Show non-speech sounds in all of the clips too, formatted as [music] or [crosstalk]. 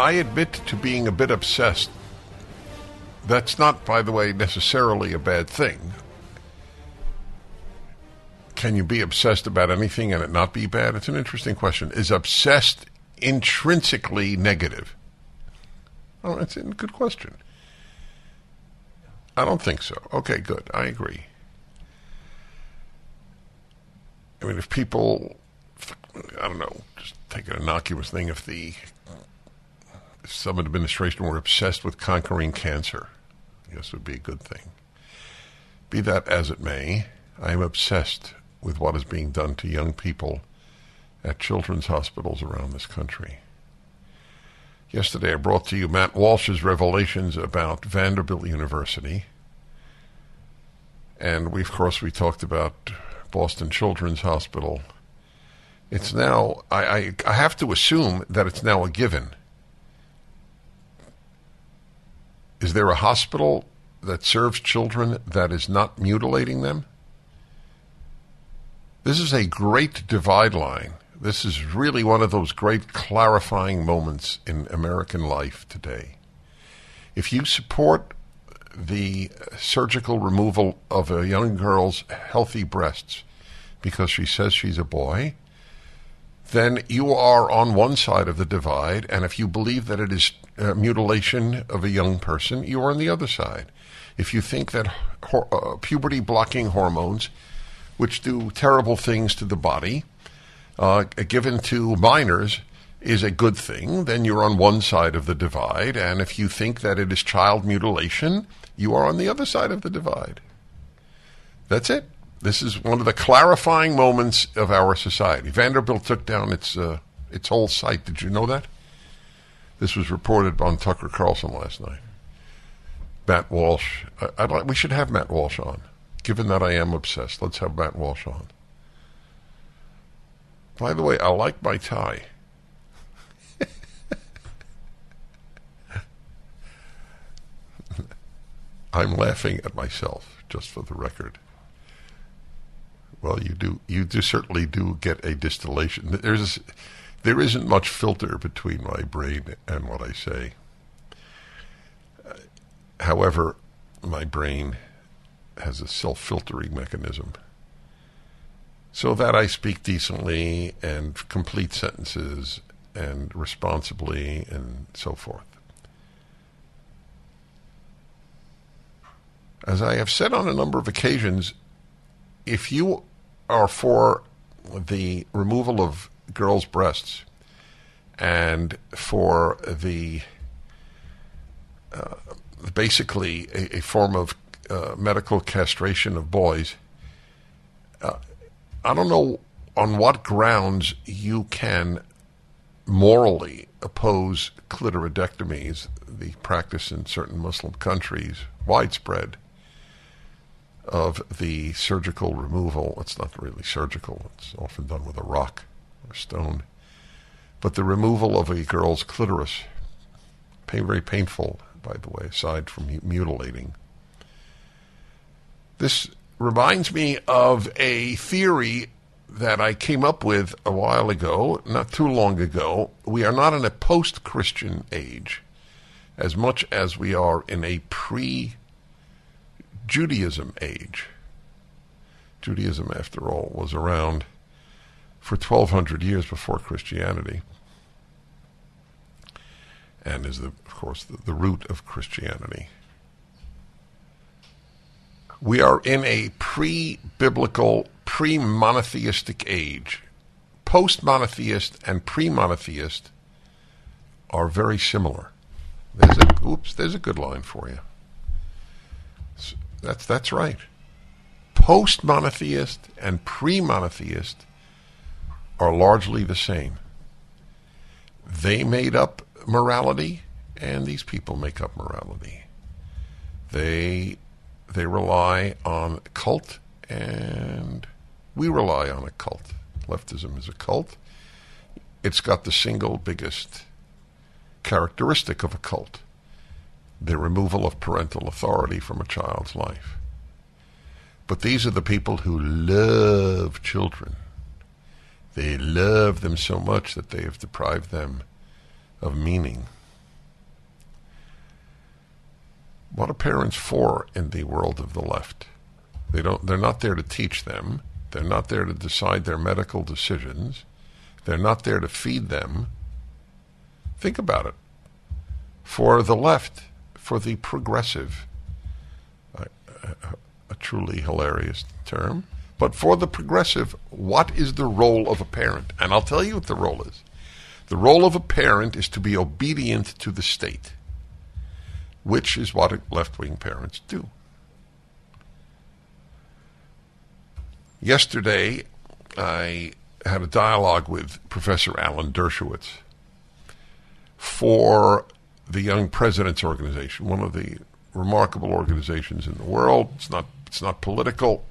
I admit to being a bit obsessed. That's not, by the way, necessarily a bad thing. Can you be obsessed about anything and it not be bad? It's an interesting question. Is obsessed intrinsically negative? Oh, that's a good question. I don't think so. Okay, good. I agree. I mean, if people, I don't know, just take an innocuous thing, if the if some administration were obsessed with conquering cancer, I guess it would be a good thing. Be that as it may, I am obsessed with what is being done to young people at children's hospitals around this country. Yesterday, I brought to you Matt Walsh's revelations about Vanderbilt University. And we, of course, we talked about Boston Children's Hospital. It's now, I, I, I have to assume that it's now a given. Is there a hospital that serves children that is not mutilating them? This is a great divide line. This is really one of those great clarifying moments in American life today. If you support the surgical removal of a young girl's healthy breasts because she says she's a boy, then you are on one side of the divide. And if you believe that it is uh, mutilation of a young person, you are on the other side. If you think that ho- uh, puberty blocking hormones, which do terrible things to the body, uh, given to minors, is a good thing, then you're on one side of the divide. And if you think that it is child mutilation, you are on the other side of the divide. That's it. This is one of the clarifying moments of our society. Vanderbilt took down its uh, its whole site. Did you know that? This was reported on Tucker Carlson last night. Matt Walsh. I, like, we should have Matt Walsh on. Given that I am obsessed, let's have Matt Walsh on. By the way, I like my tie. [laughs] I'm laughing at myself, just for the record. Well, you do. You do certainly do get a distillation. There's, there isn't much filter between my brain and what I say. Uh, however, my brain has a self-filtering mechanism, so that I speak decently and complete sentences and responsibly and so forth. As I have said on a number of occasions, if you are for the removal of girls' breasts and for the uh, basically a, a, form of uh, medical castration of boys. Uh, I don't know on what grounds you can morally oppose clitoridectomies, the practice in certain Muslim countries, widespread of the surgical removal. It's not really surgical, it's often done with a rock stone. But the removal of a girl's clitoris, very painful, by the way, aside from mutilating. This reminds me of a theory that I came up with a while ago, not too long ago. We are not in a post Christian age as much as we are in a pre Judaism age. Judaism, after all, was around for 1,200 years before Christianity. and is, the, of course, the, the root of Christianity. We are in a pre biblical, pre monotheistic age. Post monotheist and pre monotheist are very similar. There's a, oops, there's a good line for you. That's, that's right. Post monotheist and pre monotheist are largely the same. They made up morality, and these people make up morality. They they rely on cult, and we rely on a cult. Leftism is a cult. It's got the single biggest characteristic of a cult the removal of parental authority from a child's life. But these are the people who love children. They love them so much that they have deprived them of meaning. What are parents for in the world of the left? They don't they're not there to teach them. They're not there to decide their medical decisions. They're not there to feed them. Think about it. For the left, for the progressive, a, a, a truly hilarious term, but for the progressive, what is the role of a parent? And I'll tell you what the role is. The role of a parent is to be obedient to the state, which is what left wing parents do. Yesterday, I had a dialogue with Professor Alan Dershowitz for the Young Presidents Organization, one of the remarkable organizations in the world. It's not it's not political.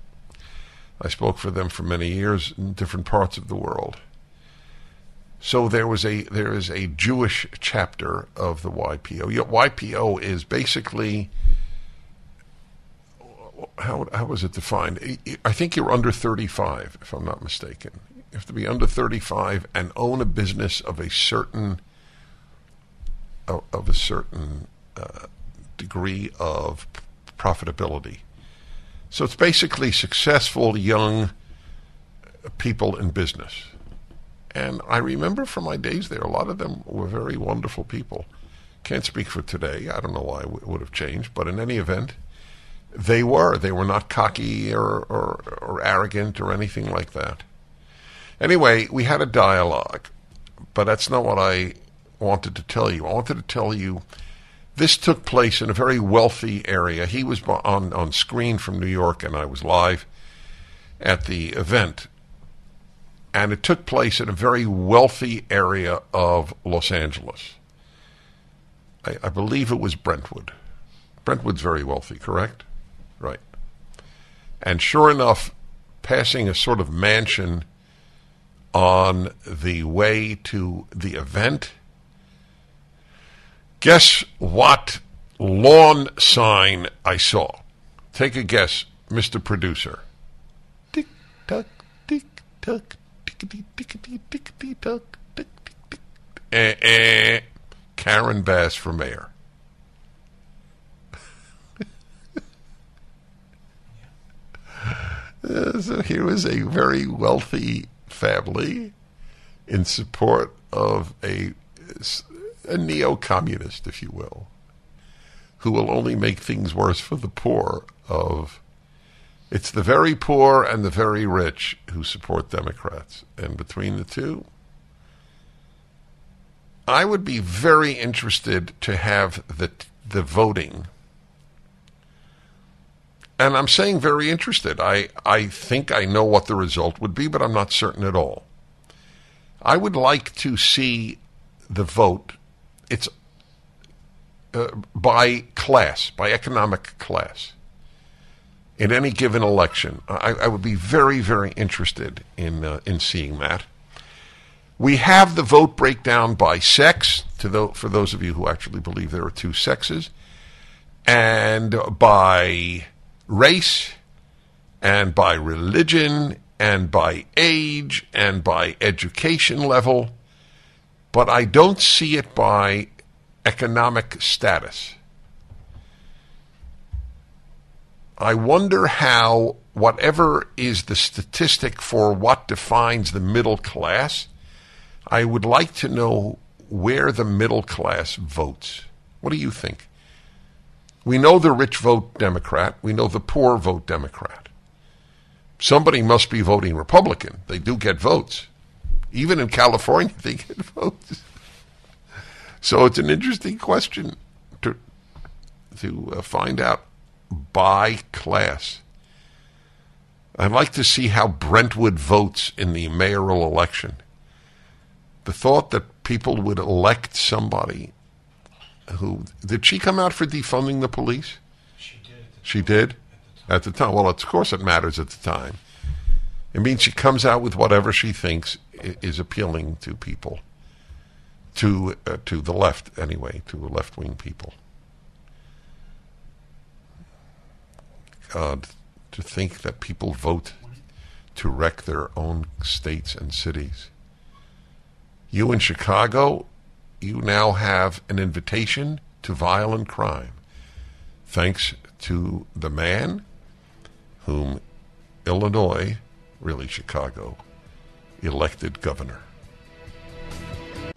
I spoke for them for many years in different parts of the world. So there was a there is a Jewish chapter of the YPO. YPO is basically how how was it defined? I think you're under 35, if I'm not mistaken. You have to be under 35 and own a business of a certain of, a certain uh, degree of profitability. So it's basically successful young people in business. And I remember from my days there, a lot of them were very wonderful people. Can't speak for today. I don't know why it would have changed, but in any event, they were. They were not cocky or, or, or arrogant or anything like that. Anyway, we had a dialogue, but that's not what I wanted to tell you. I wanted to tell you this took place in a very wealthy area. He was on, on screen from New York, and I was live at the event. And it took place in a very wealthy area of Los Angeles. I, I believe it was Brentwood. Brentwood's very wealthy, correct? Right. And sure enough, passing a sort of mansion on the way to the event Guess what lawn sign I saw? Take a guess, Mr. Producer. Tick tock, tick tock, tickety tickety tickety tock, tick tick tick. Eh, eh. Karen Bass for mayor. [laughs] so here was a very wealthy family in support of a a neo communist, if you will, who will only make things worse for the poor of it's the very poor and the very rich who support Democrats. And between the two, I would be very interested to have the the voting. And I'm saying very interested. I, I think I know what the result would be, but I'm not certain at all. I would like to see the vote it's uh, by class, by economic class. In any given election, I, I would be very, very interested in uh, in seeing that. We have the vote breakdown by sex, to the, for those of you who actually believe there are two sexes, and by race, and by religion, and by age, and by education level but I don't see it by economic status. I wonder how, whatever is the statistic for what defines the middle class, I would like to know where the middle class votes. What do you think? We know the rich vote Democrat. We know the poor vote Democrat. Somebody must be voting Republican. They do get votes. Even in California, [laughs] they get votes. So it's an interesting question to to uh, find out by class. I'd like to see how Brentwood votes in the mayoral election. The thought that people would elect somebody who did she come out for defunding the police? She did. She did at the time. Well, of course it matters at the time. It means she comes out with whatever she thinks is appealing to people, to uh, to the left anyway, to left wing people. God, to think that people vote to wreck their own states and cities. You in Chicago, you now have an invitation to violent crime, thanks to the man whom Illinois, really Chicago, elected governor.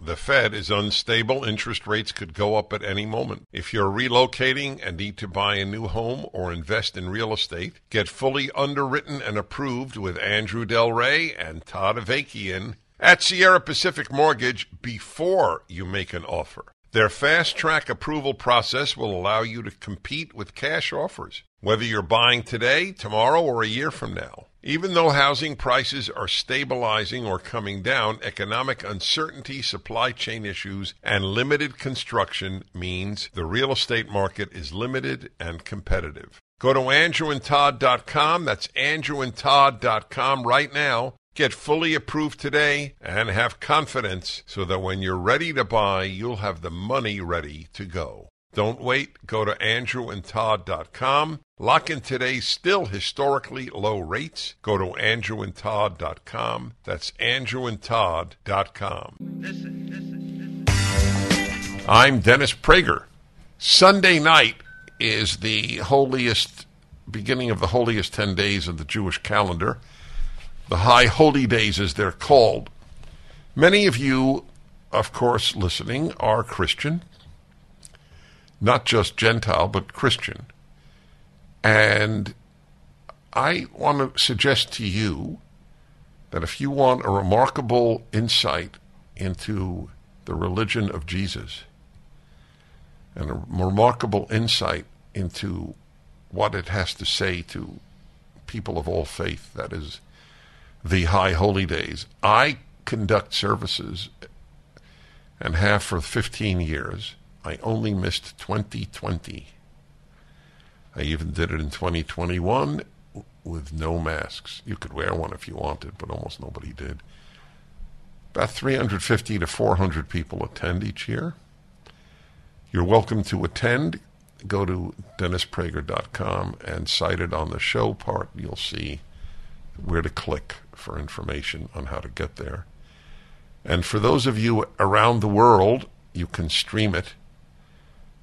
The Fed is unstable. Interest rates could go up at any moment. If you're relocating and need to buy a new home or invest in real estate, get fully underwritten and approved with Andrew Del Rey and Todd Avakian at Sierra Pacific Mortgage before you make an offer. Their fast track approval process will allow you to compete with cash offers, whether you're buying today, tomorrow, or a year from now. Even though housing prices are stabilizing or coming down, economic uncertainty, supply chain issues, and limited construction means the real estate market is limited and competitive. Go to andrewandtodd.com. That's andrewandtodd.com right now. Get fully approved today and have confidence so that when you're ready to buy, you'll have the money ready to go. Don't wait. Go to andrewandtodd.com. Lock in today's still historically low rates. Go to andrewandtodd.com. That's andrewandtodd.com. I'm Dennis Prager. Sunday night is the holiest beginning of the holiest 10 days of the Jewish calendar. The high holy days as they're called. Many of you, of course, listening are Christian not just Gentile, but Christian. And I want to suggest to you that if you want a remarkable insight into the religion of Jesus and a remarkable insight into what it has to say to people of all faith, that is the high holy days, I conduct services and have for 15 years I only missed 2020. I even did it in 2021 with no masks. You could wear one if you wanted, but almost nobody did. About 350 to 400 people attend each year. You're welcome to attend. Go to DennisPrager.com and cited on the show part, you'll see where to click for information on how to get there. And for those of you around the world, you can stream it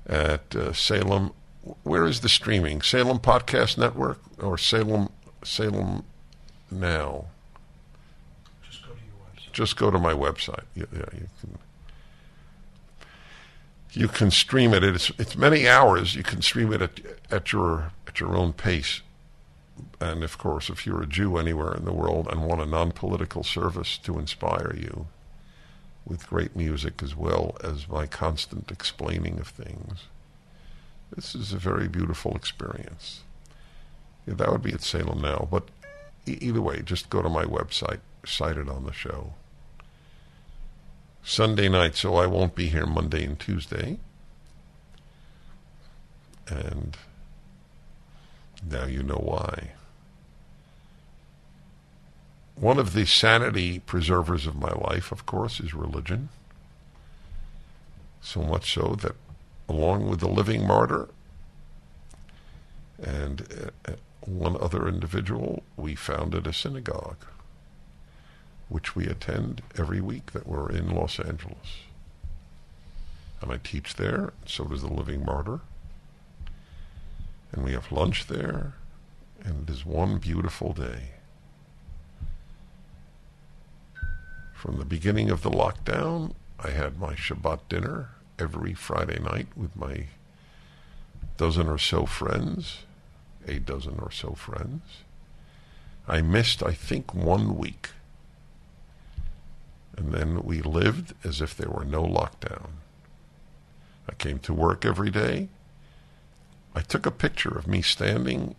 at uh, Salem. Where is the streaming? Salem Podcast Network or Salem Salem Now? Just go to your website. Just go to my website. Yeah, yeah, you can. You can stream it. It's it's many hours. You can stream it at at your at your own pace. And of course, if you're a Jew anywhere in the world and want a non-political service to inspire you, with great music as well as my constant explaining of things. This is a very beautiful experience. Yeah, that would be at Salem now, but e- either way, just go to my website, cited on the show. Sunday night, so I won't be here Monday and Tuesday. And now you know why. One of the sanity preservers of my life, of course, is religion. So much so that, along with the living martyr and uh, one other individual, we founded a synagogue, which we attend every week that we're in Los Angeles. And I teach there, so does the living martyr. And we have lunch there, and it is one beautiful day. From the beginning of the lockdown I had my Shabbat dinner every Friday night with my dozen or so friends, a dozen or so friends. I missed, I think, one week. And then we lived as if there were no lockdown. I came to work every day. I took a picture of me standing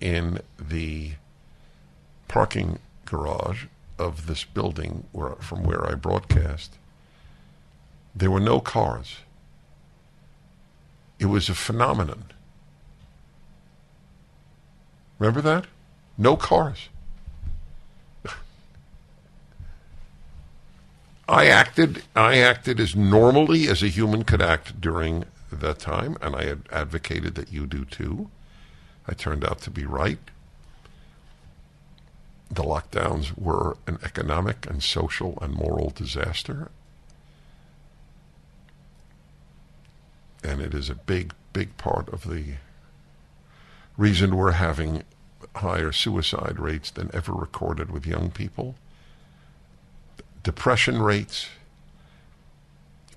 in the parking garage of this building where, from where I broadcast. There were no cars. It was a phenomenon. Remember that? No cars. [laughs] I acted I acted as normally as a human could act during that time, and I had advocated that you do too. I turned out to be right. The lockdowns were an economic and social and moral disaster. And it is a big, big part of the reason we're having higher suicide rates than ever recorded with young people. Depression rates.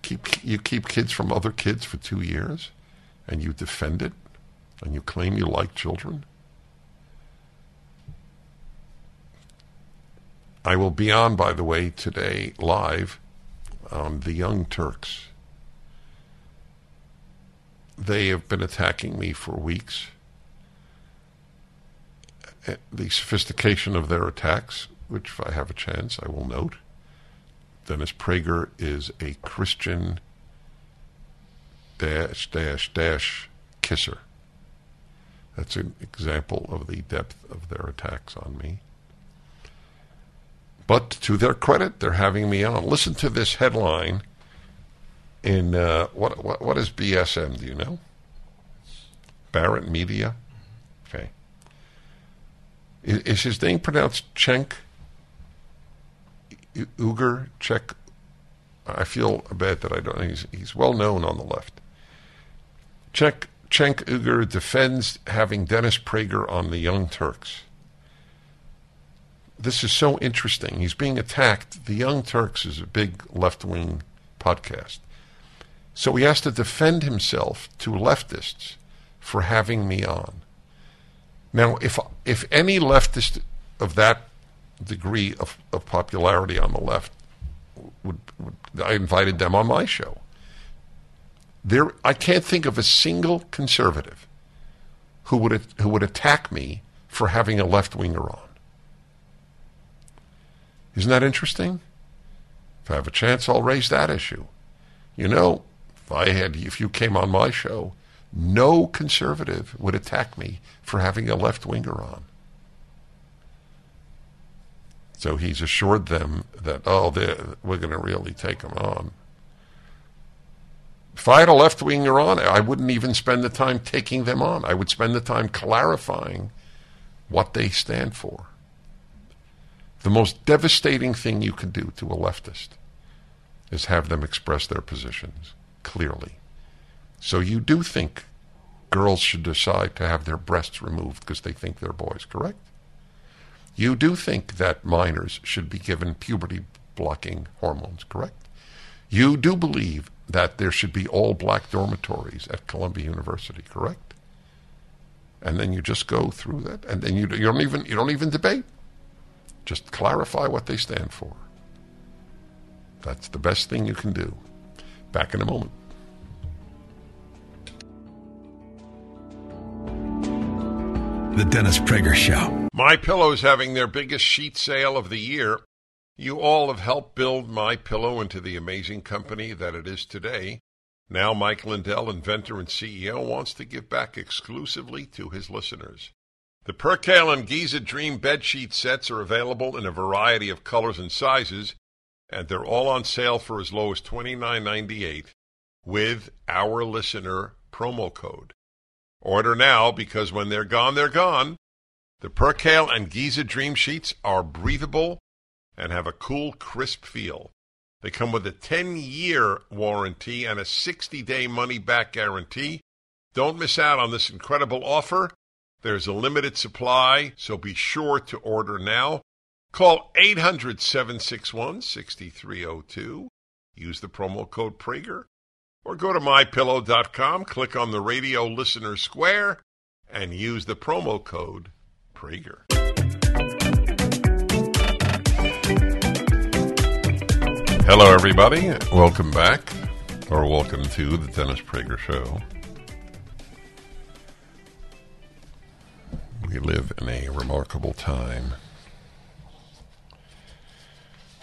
Keep, you keep kids from other kids for two years and you defend it and you claim you like children. I will be on, by the way, today live on the Young Turks. They have been attacking me for weeks. The sophistication of their attacks, which if I have a chance, I will note. Dennis Prager is a Christian dash dash dash kisser. That's an example of the depth of their attacks on me. But to their credit, they're having me on. Listen to this headline in uh, what, what what is BSM? Do you know? Barrett Media. Okay. Is, is his name pronounced Cenk? Uger Czech. I feel bad that I don't. He's he's well known on the left. Cenk Cenk Uygur defends having Dennis Prager on the Young Turks. This is so interesting. He's being attacked. The Young Turks is a big left wing podcast. So he has to defend himself to leftists for having me on. Now, if if any leftist of that degree of, of popularity on the left would, would, I invited them on my show. There, I can't think of a single conservative who would who would attack me for having a left winger on. Isn't that interesting? If I have a chance, I'll raise that issue. You know, I had, if you came on my show, no conservative would attack me for having a left winger on. So he's assured them that, oh, we're going to really take them on. If I had a left winger on, I wouldn't even spend the time taking them on. I would spend the time clarifying what they stand for. The most devastating thing you can do to a leftist is have them express their positions clearly. So you do think girls should decide to have their breasts removed because they think they're boys, correct? You do think that minors should be given puberty blocking hormones, correct? You do believe that there should be all black dormitories at Columbia University, correct? And then you just go through that, and then you, you don't even you don't even debate. Just clarify what they stand for. That's the best thing you can do. Back in a moment. The Dennis Prager Show. My Pillow is having their biggest sheet sale of the year. You all have helped build My Pillow into the amazing company that it is today. Now Mike Lindell, inventor and CEO, wants to give back exclusively to his listeners. The Percale and Giza Dream bed sheet sets are available in a variety of colors and sizes, and they're all on sale for as low as $29.98 with our listener promo code. Order now because when they're gone, they're gone. The Percale and Giza Dream Sheets are breathable and have a cool, crisp feel. They come with a 10 year warranty and a 60 day money back guarantee. Don't miss out on this incredible offer. There's a limited supply, so be sure to order now. Call 800 761 6302. use the promo code Prager, or go to mypillow.com, click on the radio listener square, and use the promo code Prager. Hello, everybody. Welcome back, or welcome to the Dennis Prager Show. We live in a remarkable time.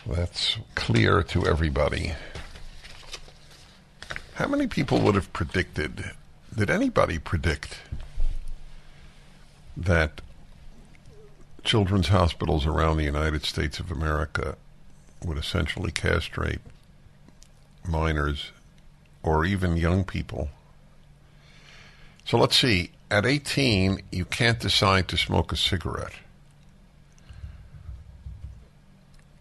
That's clear to everybody. How many people would have predicted? Did anybody predict that children's hospitals around the United States of America would essentially castrate minors or even young people? So let's see. At 18, you can't decide to smoke a cigarette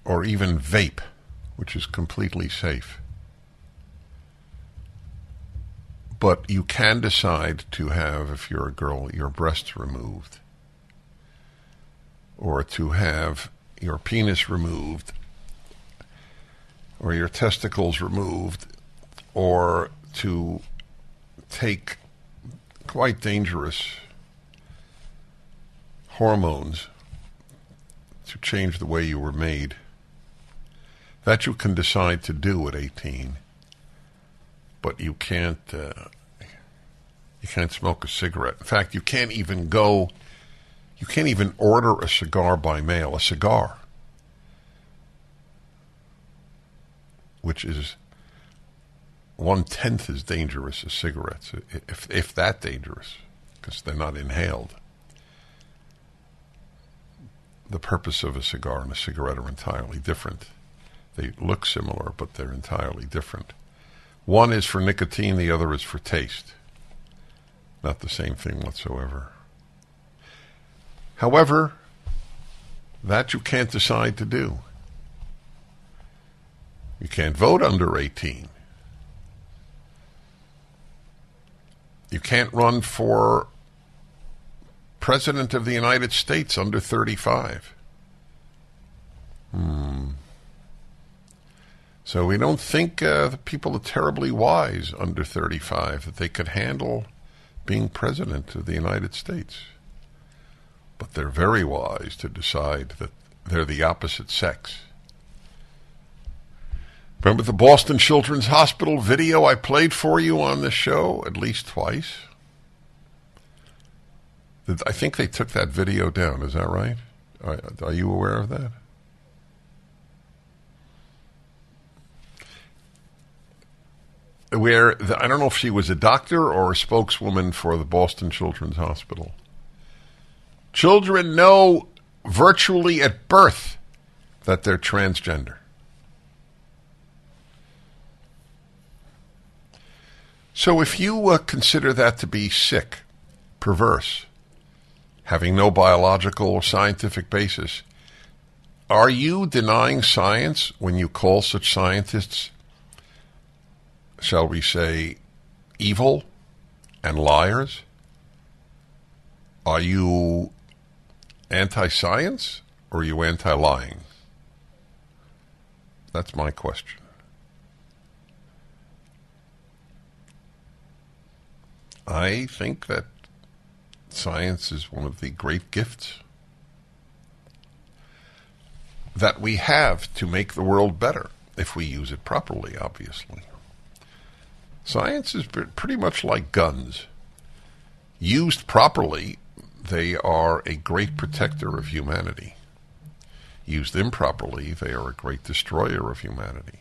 or even vape, which is completely safe. But you can decide to have, if you're a girl, your breasts removed, or to have your penis removed, or your testicles removed, or to take quite dangerous hormones to change the way you were made. That you can decide to do at 18, but you can't. Uh, you can't smoke a cigarette. In fact, you can't even go. You can't even order a cigar by mail. A cigar, which is one tenth as dangerous as cigarettes, if if that dangerous, because they're not inhaled. The purpose of a cigar and a cigarette are entirely different. They look similar, but they're entirely different. One is for nicotine, the other is for taste. Not the same thing whatsoever. However, that you can't decide to do. You can't vote under 18. You can't run for President of the United States under 35. Hmm. So we don't think uh, the people are terribly wise under 35 that they could handle being president of the United States. But they're very wise to decide that they're the opposite sex. Remember the Boston Children's Hospital video I played for you on the show at least twice? I think they took that video down. Is that right? Are, are you aware of that? Where the, I don't know if she was a doctor or a spokeswoman for the Boston Children's Hospital. Children know virtually at birth that they're transgender. So if you uh, consider that to be sick, perverse, having no biological or scientific basis, are you denying science when you call such scientists, shall we say, evil and liars? Are you anti science or are you anti lying? That's my question. I think that science is one of the great gifts that we have to make the world better if we use it properly, obviously. Science is pretty much like guns. Used properly, they are a great protector of humanity. Used improperly, they are a great destroyer of humanity.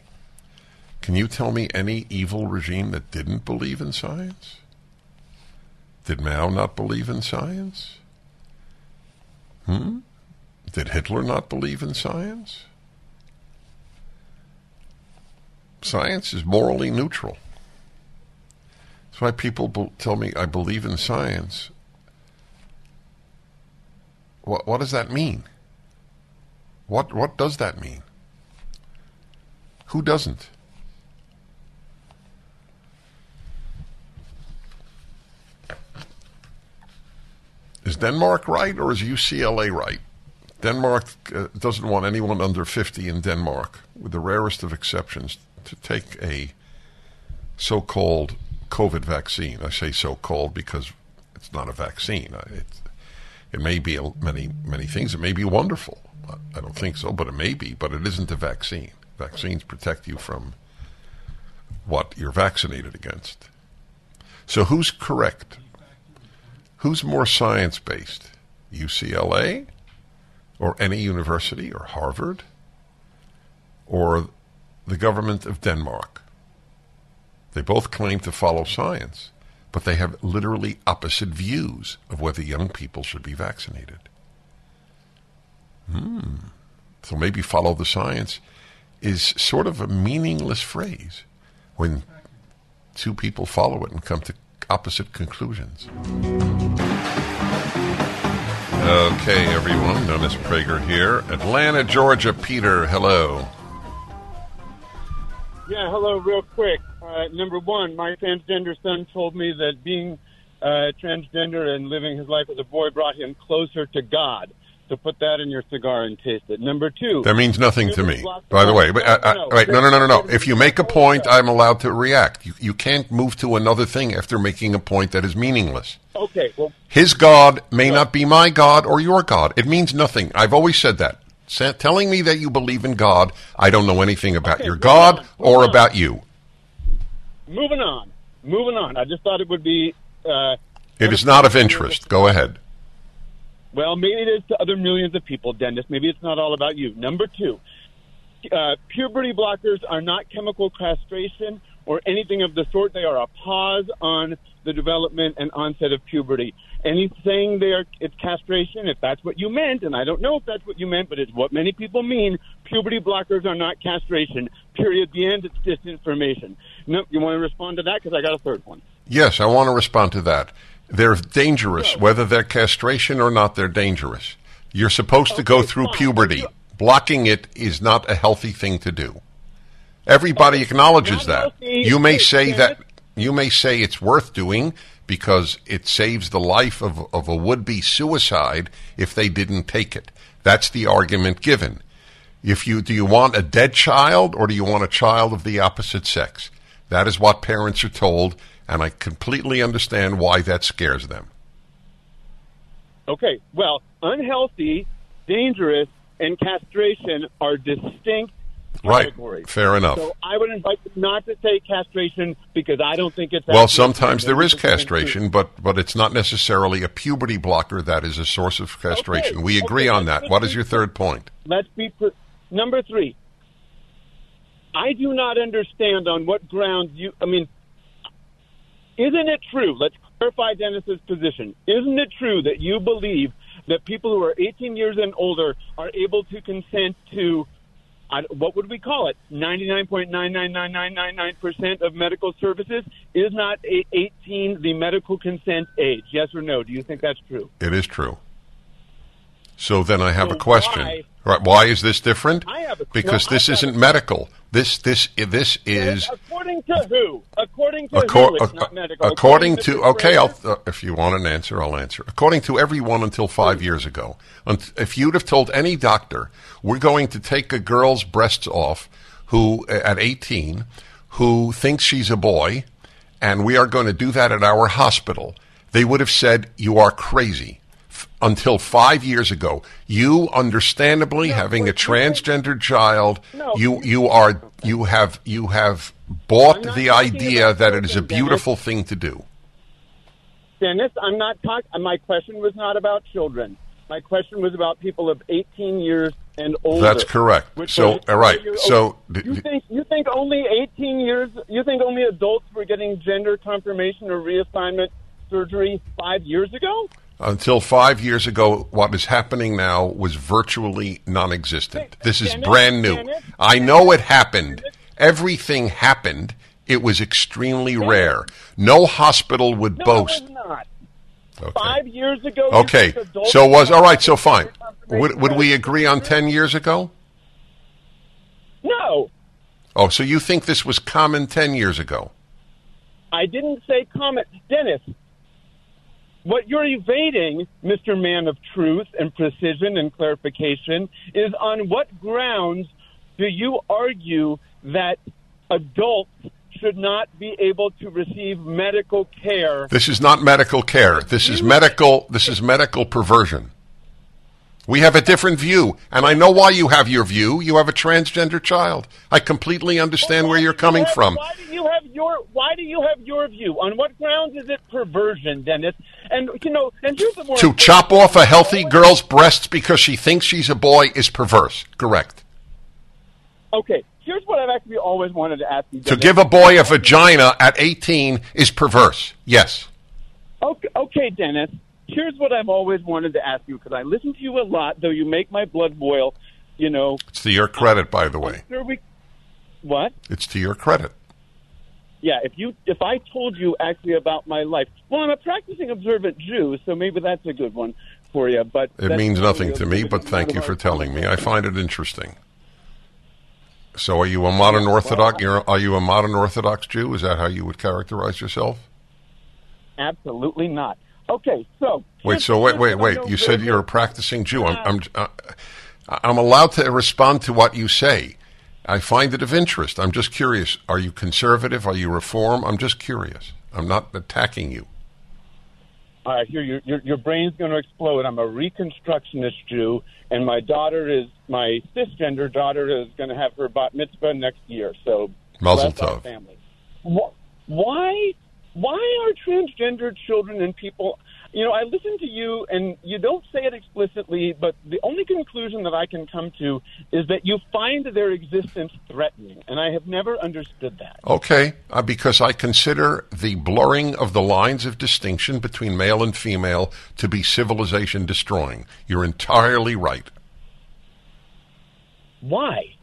Can you tell me any evil regime that didn't believe in science? Did Mao not believe in science? Hmm? Did Hitler not believe in science? Science is morally neutral. Why people tell me I believe in science. What, what does that mean? What, what does that mean? Who doesn't? Is Denmark right or is UCLA right? Denmark uh, doesn't want anyone under 50 in Denmark, with the rarest of exceptions. to take a so-called COVID vaccine. I say so-called because it's not a vaccine. It's, it may be many many things. It may be wonderful. I- don't think so, but it may be. But it isn't a vaccine. Vaccines protect you from what you're vaccinated against. So who's correct? Who's more science-based? UCLA or any university or Harvard or the government of Denmark? They both claim to follow science, but they have literally opposite views of whether young people should be vaccinated. Hmm. So maybe follow the science is sort of a meaningless phrase when two people follow it and come to opposite conclusions. Okay, everyone. Dennis Prager here. Atlanta, Georgia. Peter, hello. Yeah, hello, real quick. Uh, number one, my transgender son told me that being uh, transgender and living his life as a boy brought him closer to God. So put that in your cigar and taste it. Number two, That means nothing to me, by the way. But, uh, uh, wait, no, no, no, no, no. If you make a point, I'm allowed to react. You, you can't move to another thing after making a point that is meaningless. okay, well, His God may not be my God or your God. It means nothing. I've always said that. Sa- telling me that you believe in God, I don't know anything about Okay, your God on, or on. about you. Moving on, moving on. I just thought it would be. Uh, It is not of interest. Go ahead. Well, maybe it is to other millions of people, Dennis. Maybe it's not all about you. Number two, uh, puberty blockers are not chemical castration or anything of the sort. They are a pause on the development and onset of puberty. Anything they are, it's castration, if that's what you meant, and I don't know if that's what you meant, but it's what many people mean. Puberty blockers are not castration. Period. The end. It's disinformation. No, you want to respond to that? Because I got a third one. Yes, I want to respond to that. They're dangerous, whether they're castration or not, they're dangerous. You're supposed to go through fine. puberty. Blocking it is not a healthy thing to do. Everybody acknowledges not that. healthy. You may say that you may say it's worth doing because it saves the life of, of a would-be suicide if they didn't take it. That's the argument given. If you do you want a dead child or do you want a child of the opposite sex? That is what parents are told, and I completely understand why that scares them. Okay, well, unhealthy, dangerous, and castration are distinct Right. categories. Fair enough. So I would invite you not to say castration because I don't think it's. Well, sometimes there is castration, but but it's not necessarily a puberty blocker that is a source of castration. Okay, We agree okay, on that. What is your third point? Let's be pr- number three. I do not understand on what grounds you. I mean, isn't it true? Let's clarify Dennis's position. Isn't it true that you believe that people who are 18 years and older are able to consent to I, what would we call it? 99.99999% of medical services is not 18 the medical consent age. Yes or no? Do you think that's true? It is true. So then I have So a question. why- right? Why is this different? I have a- because no, this isn't medical. This this this is according to who? According to Accor- who? It's not medical. according to Mr. okay, I'll, uh, if you want an answer, I'll answer. According to everyone until five years ago, if you'd have told any doctor, we're going to take a girl's breasts off, who at eighteen, who thinks she's a boy, and we are going to do that at our hospital, they would have said you are crazy. Until five years ago, you understandably having a transgender child, No, you you- are you have you have bought the idea that it is a children, Dennis. beautiful thing to do. Dennis, I'm not talking. My question was not about children. My question was about people of 18 years and older. That's correct. So, all right. So, you think you think only 18 years? You think only adults were getting gender confirmation or reassignment surgery five years ago? Until five years ago, what is happening now was virtually non-existent. This is brand new. I know it happened. Everything happened. It was extremely rare. No hospital would No, boast. it was not. Okay. Five years ago. Okay. So was all right. So fine. Would, would we agree on ten years ago? No, Oh, so you think this was common ten years ago? I didn't say common, Dennis. What you're evading, Mr. Man of Truth and precision and clarification, is on what grounds do you argue that adults should not be able to receive medical care. This is not medical care. This is medical. This is medical perversion. We have a different view, and I know why you have your view. You have a transgender child. I completely understand where you're coming have- from. Why do you have your Why do you have your view? On what grounds is it perversion, Dennis? And you know, and here's the more To chop off a healthy girl's breasts because she thinks she's a boy is perverse. Correct. Okay, here's what I've actually always wanted to ask you. To give a boy a vagina at 18 is perverse. Yes. Okay, okay, Dennis. Here's what I've always wanted to ask you because I listen to you a lot, though you make my blood boil. You know, It's to your credit, by the way. We, what? It's to your credit. Yeah, if you if I told you actually about my life, well, I'm a practicing observant Jew, so maybe that's a good one for you. But It means nothing to me, but thank you for telling me. I find it interesting. So, are you a modern Orthodox? You're, are you a modern Orthodox Jew? Is that how you would characterize yourself? Absolutely not. Okay, so Wait, so wait, wait, wait. You said you're a practicing Jew. I'm, I'm, uh, I'm allowed to respond to what you say. I find it of interest. I'm just curious. Are you conservative? Are you reform? I'm just curious. I'm not attacking you. I here your your, your brain's going to explode. I'm a Reconstructionist Jew, and my daughter is my cisgender daughter is going to have her bat mitzvah next year. So Mazel tov. family. Wh- Why why are transgender children and people? You know, I listen to you, and you don't say it explicitly, but the only conclusion that I can come to is that you find their existence threatening, and I have never understood that. Okay, uh, because I consider the blurring of the lines of distinction between male and female to be civilization destroying. You're entirely right. Why?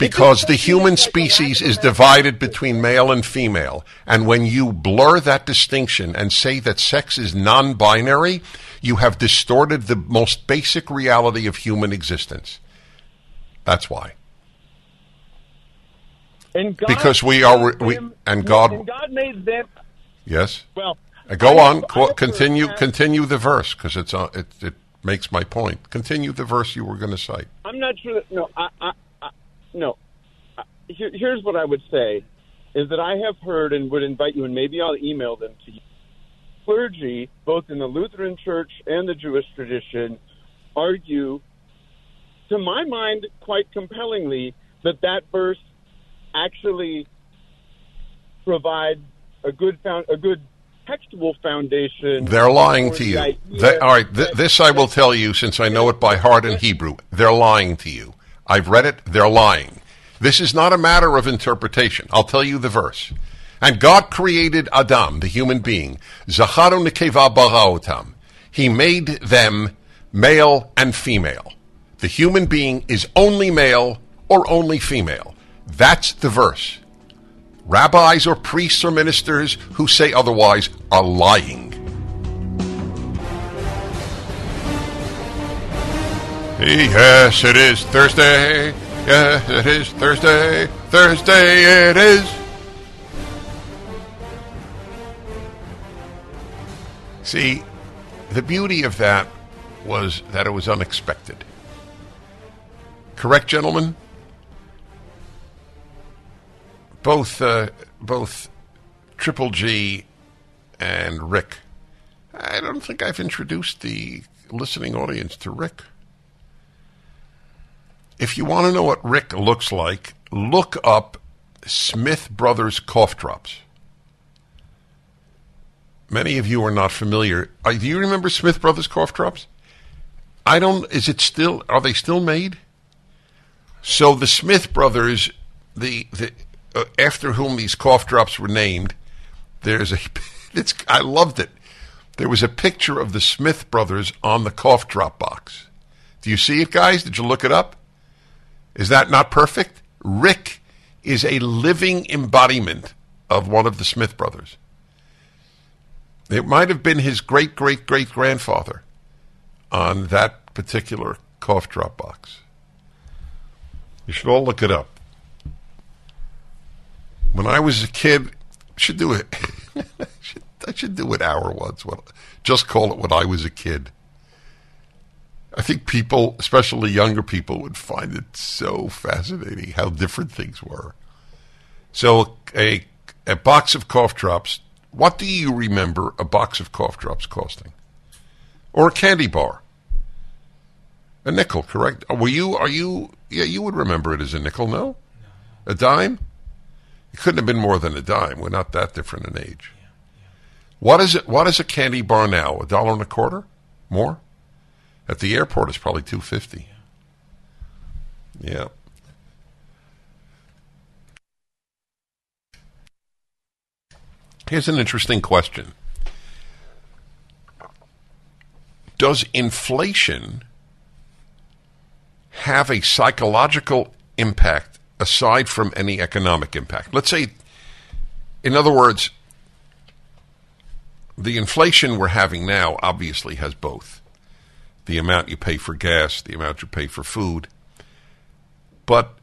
Because the human species is divided between male and female. And when you blur that distinction and say that sex is non binary, you have distorted the most basic reality of human existence. That's why. And God Because we are- we- them- and God- and God made them. Yes? Well, Uh, Go I on. I continue. Continue the verse because it's uh, it, it makes my point. Continue the verse you were going to cite. I'm not sure that no, I no. Uh, here, here's what I would say is that I have heard and would invite you, and maybe I'll email them to you. Clergy, both in the Lutheran Church and the Jewish tradition, argue, to my mind, quite compellingly, that that verse actually provides a good found a good textual foundation. They're lying to you. They, all right. Th- this I will tell you since I know it by heart in Hebrew. They're lying to you. I've read it. They're lying. This is not a matter of interpretation. I'll tell you the verse. And God created Adam, the human being. Zacharu nekeva baraotam. He made them male and female. The human being is only male or only female. That's the verse. Rabbis or priests or ministers who say otherwise are lying. Yes, it is Thursday. Yes, it is Thursday. Thursday it is. See, the beauty of that was that it was unexpected. Correct, gentlemen? Both, uh, both Triple G and Rick. I don't think I've introduced the listening audience to Rick. If you want to know what Rick looks like, look up Smith Brothers cough drops. Many of you are not familiar. Uh, do you remember Smith Brothers cough drops? I don't. Is it still? Are they still made? So the Smith brothers, the the uh, after whom these cough drops were named, there's a. [laughs] It's I loved it. There was a picture of the Smith brothers on the cough drop box. Do you see it, guys? Did you look it up? Is that not perfect? Rick is a living embodiment of one of the Smith brothers. It might have been his great great great grandfather on that particular cough drop box. You should all look it up. When I was a kid, should do it. [laughs] I, should, do an hour once. Just call it when I was a kid. I think people, especially younger people, would find it so fascinating how different things were. So a a box of cough drops. What do you remember a box of cough drops costing, or a candy bar? A nickel, correct? Were you? Are you? Yeah, you would remember it as a nickel. No, a dime. It couldn't have been more than a dime. We're not that different in age. What is it? What is a candy bar now? A dollar and a quarter? More? At the airport, it's probably two fifty. Yeah. Here's an interesting question. Does inflation have a psychological impact aside from any economic impact? Let's say, in other words, the inflation we're having now obviously has both the amount you pay for gas, the amount you pay for food. But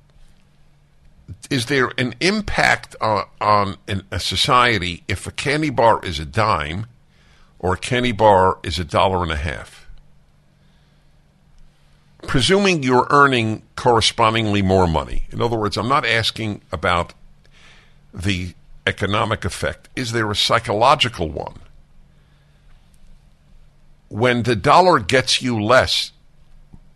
is there an impact on, on a society if a candy bar is a dime or a candy bar is a dollar and a half? Presuming you're earning correspondingly more money. In other words, I'm not asking about the economic effect. Is there a psychological one? When the dollar gets you less,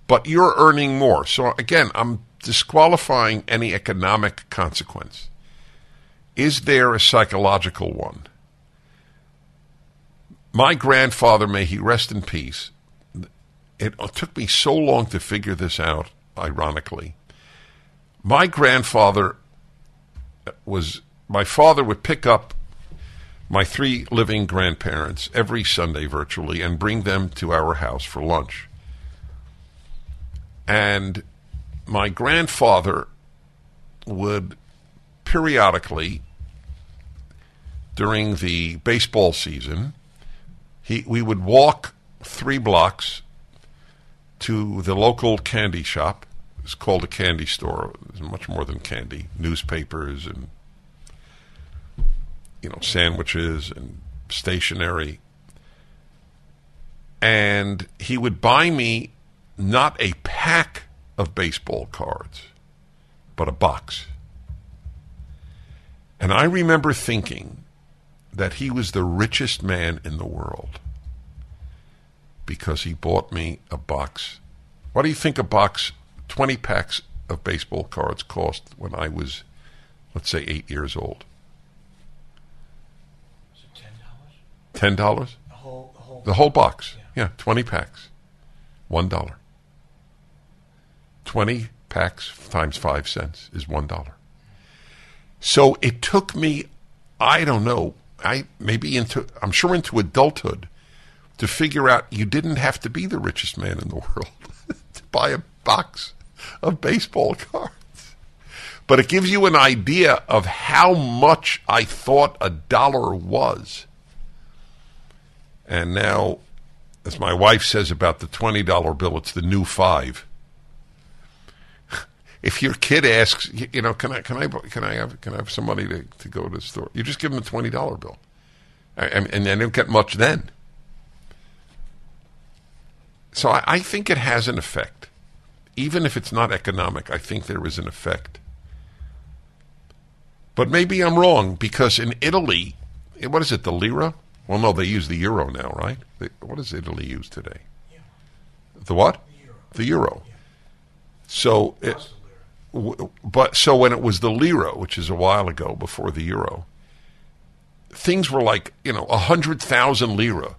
but you're earning more. So again, I'm disqualifying any economic consequence. Is there a psychological one? My grandfather, may he rest in peace, it took me so long to figure this out, ironically. My grandfather was, my father would pick up my three living grandparents every Sunday virtually and bring them to our house for lunch. And my grandfather would periodically during the baseball season he we would walk three blocks to the local candy shop. It's called a candy store. It's much more than candy. Newspapers and you know sandwiches and stationery and he would buy me not a pack of baseball cards, but a box. And I remember thinking that he was the richest man in the world because he bought me a box. What do you think a box, 20 packs of baseball cards cost when I was, let's say, eight years old? Is it ten dollars? The whole, the whole. The whole box. Yeah, 20 packs. $1. 20 packs times 5 cents is $1. So it took me I don't know, I maybe into I'm sure into adulthood to figure out you didn't have to be the richest man in the [laughs] world [laughs] to buy a box of baseball cards. But it gives you an idea of how much I thought a dollar was. And now, as my wife says about the $20 bill, it's the new five. [laughs] If your kid asks, you know, can I, can I, can I have, can I have some money to, to go to the store? You just give them a $20 bill. I- I- And they don't get much then. So I, I think it has an effect. Even if it's not economic, I think there is an effect. But maybe I'm wrong because in Italy, eh, what is it, the lira? Well, no, they use the euro now, right? They, what does Italy use today? The what? The euro. So, it, w- but so when it was the lira, which is a while ago before the euro, things were like you know a hundred thousand lira,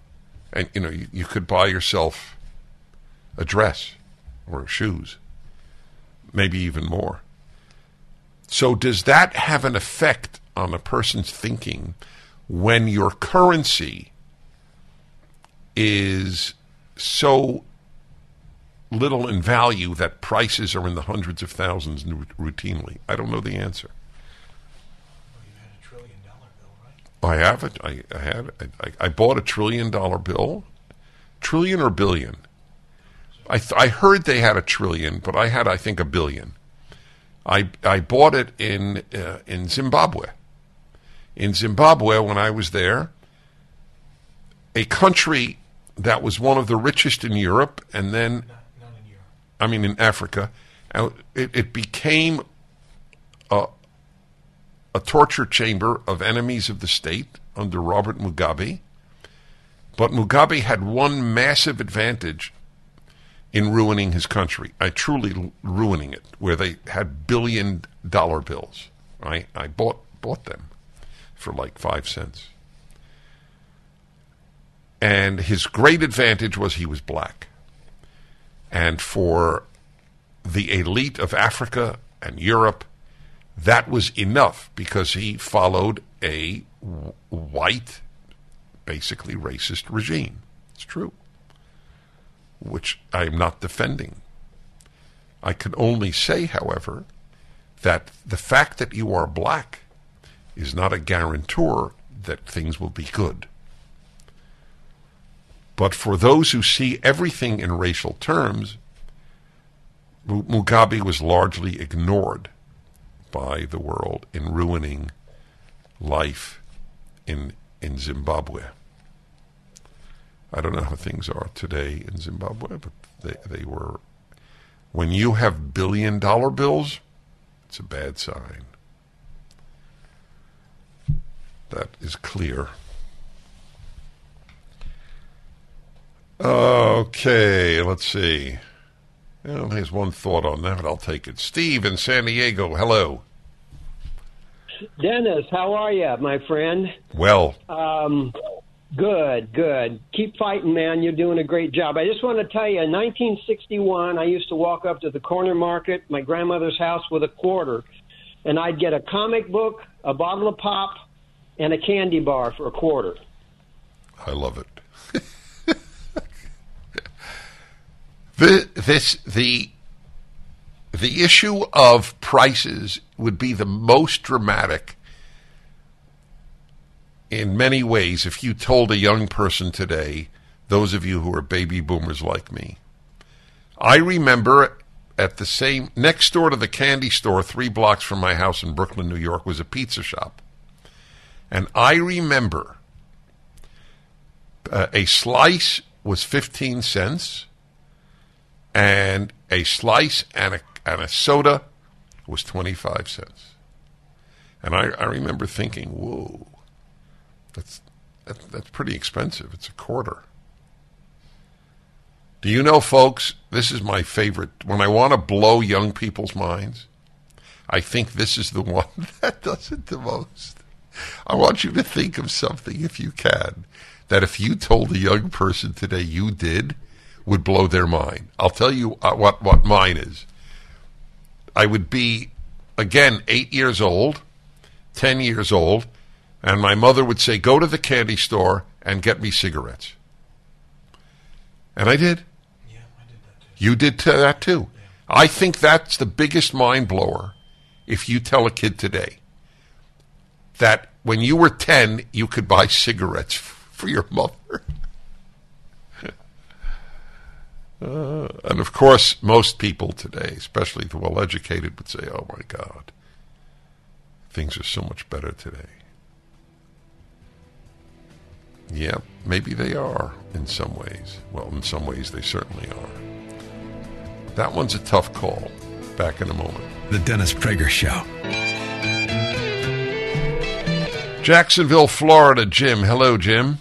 and you know you, you could buy yourself a dress or shoes, maybe even more. So does that have an effect on a person's thinking when your currency is so little in value that prices are in the hundreds of thousands routinely? I don't know the answer. Well, you had a trillion dollar bill, right? I have it. I, I have it. I, I, I bought a trillion dollar bill. Trillion or billion? I, th- I heard they had a trillion, but I had, I think, a billion. I, I bought it in, uh, in Zimbabwe. In Zimbabwe, when I was there, a country that was one of the richest in Europe, and then Not, not in Europe. I mean, in Africa, uh, it, it became a, a torture chamber of enemies of the state under Robert Mugabe. But Mugabe had one massive advantage in ruining his country. I truly ruining it, where they had billion dollar bills. Right? I bought bought them for like five cents. And his great advantage was he was black. And for the elite of Africa and Europe, that was enough because he followed a white, basically racist regime. It's true. Which I am not defending. I can only say, however, that the fact that you are black is not a guarantor that things will be good. But for those who see everything in racial terms, Mugabe was largely ignored by the world in ruining life in in Zimbabwe. I don't know how things are today in Zimbabwe, but they, they were. When you have billion dollar bills, it's a bad sign. That is clear. Okay, let's see. Well, here's one thought on that. but I'll take it. Steve in San Diego. Hello. Dennis, how are you, my friend? Well, Um, good, good. Keep fighting, man. You're doing a great job. I just want to tell you, in 1961, I used to walk up to the corner market, my grandmother's house, with a quarter, and I'd get a comic book, a bottle of pop, and a candy bar for a quarter. I love it. [laughs] the, this the the issue of prices would be the most dramatic in many ways if you told a young person today, those of you who are baby boomers like me. I remember at the same next door to the candy store, three blocks from my house in Brooklyn, New York, was a pizza shop. And I remember uh, a slice was 15 cents, and a slice and a, and a soda was 25 cents. And I, I remember thinking, whoa, that's, that, that's pretty expensive. It's a quarter. Do you know, folks, this is my favorite. When I want to blow young people's minds, I think this is the [laughs] one that does it the most. I want you to think of something, if you can, that if you told a young person today you did, would blow their mind. I'll tell you uh, what, what mine is. I would be, again, eight years old, 10 years old, and my mother would say, Go to the candy store and get me cigarettes. And I did. Yeah, I did that too. You did t- that too. I think that's the biggest mind blower if you tell a kid today that when you were 10, you could buy cigarettes for your mother. [laughs] Uh, and of course, most people today, especially the well educated, would say, oh my God, things are so much better today. Yeah, maybe they are in some ways. Well, in some ways, they certainly are. That one's a tough call. Back in a moment. The Dennis Prager Show. Jacksonville, Florida, Jim. Hello, Jim.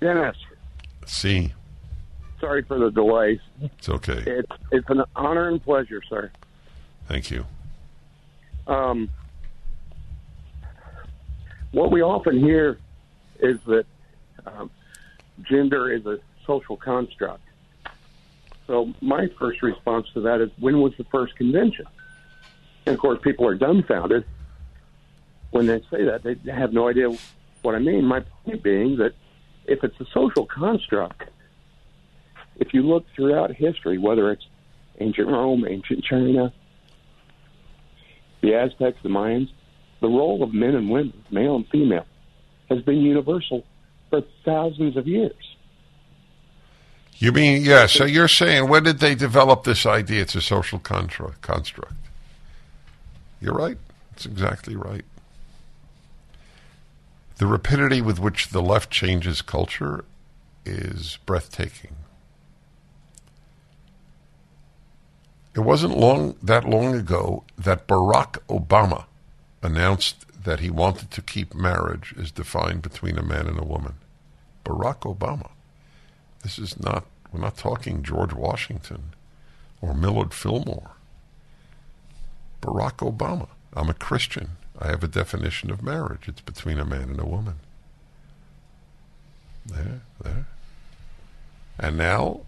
Dennis, See, sorry for the delay. it's okay. It's it's an honor and pleasure, sir. Thank you. Um, what we often hear is that um, gender is a social construct. So my first response to that is, when was the first convention? And of course, people are dumbfounded when they say that. They have no idea what I mean. My point being that if it's a social construct, if you look throughout history, whether it's ancient Rome, ancient China, the Aztecs, the Mayans, the role of men and women, male and female, has been universal for thousands of years. You mean, yeah, so you're saying when did they develop this idea it's a social construct? You're right. That's exactly right. The rapidity with which the left changes culture is breathtaking. It wasn't long that long ago that Barack Obama announced that he wanted to keep marriage as defined between a man and a woman. Barack Obama. This is not we're not talking George Washington or Millard Fillmore. Barack Obama. I'm a Christian. I have a definition of marriage. It's between a man and a woman. There, there. And now,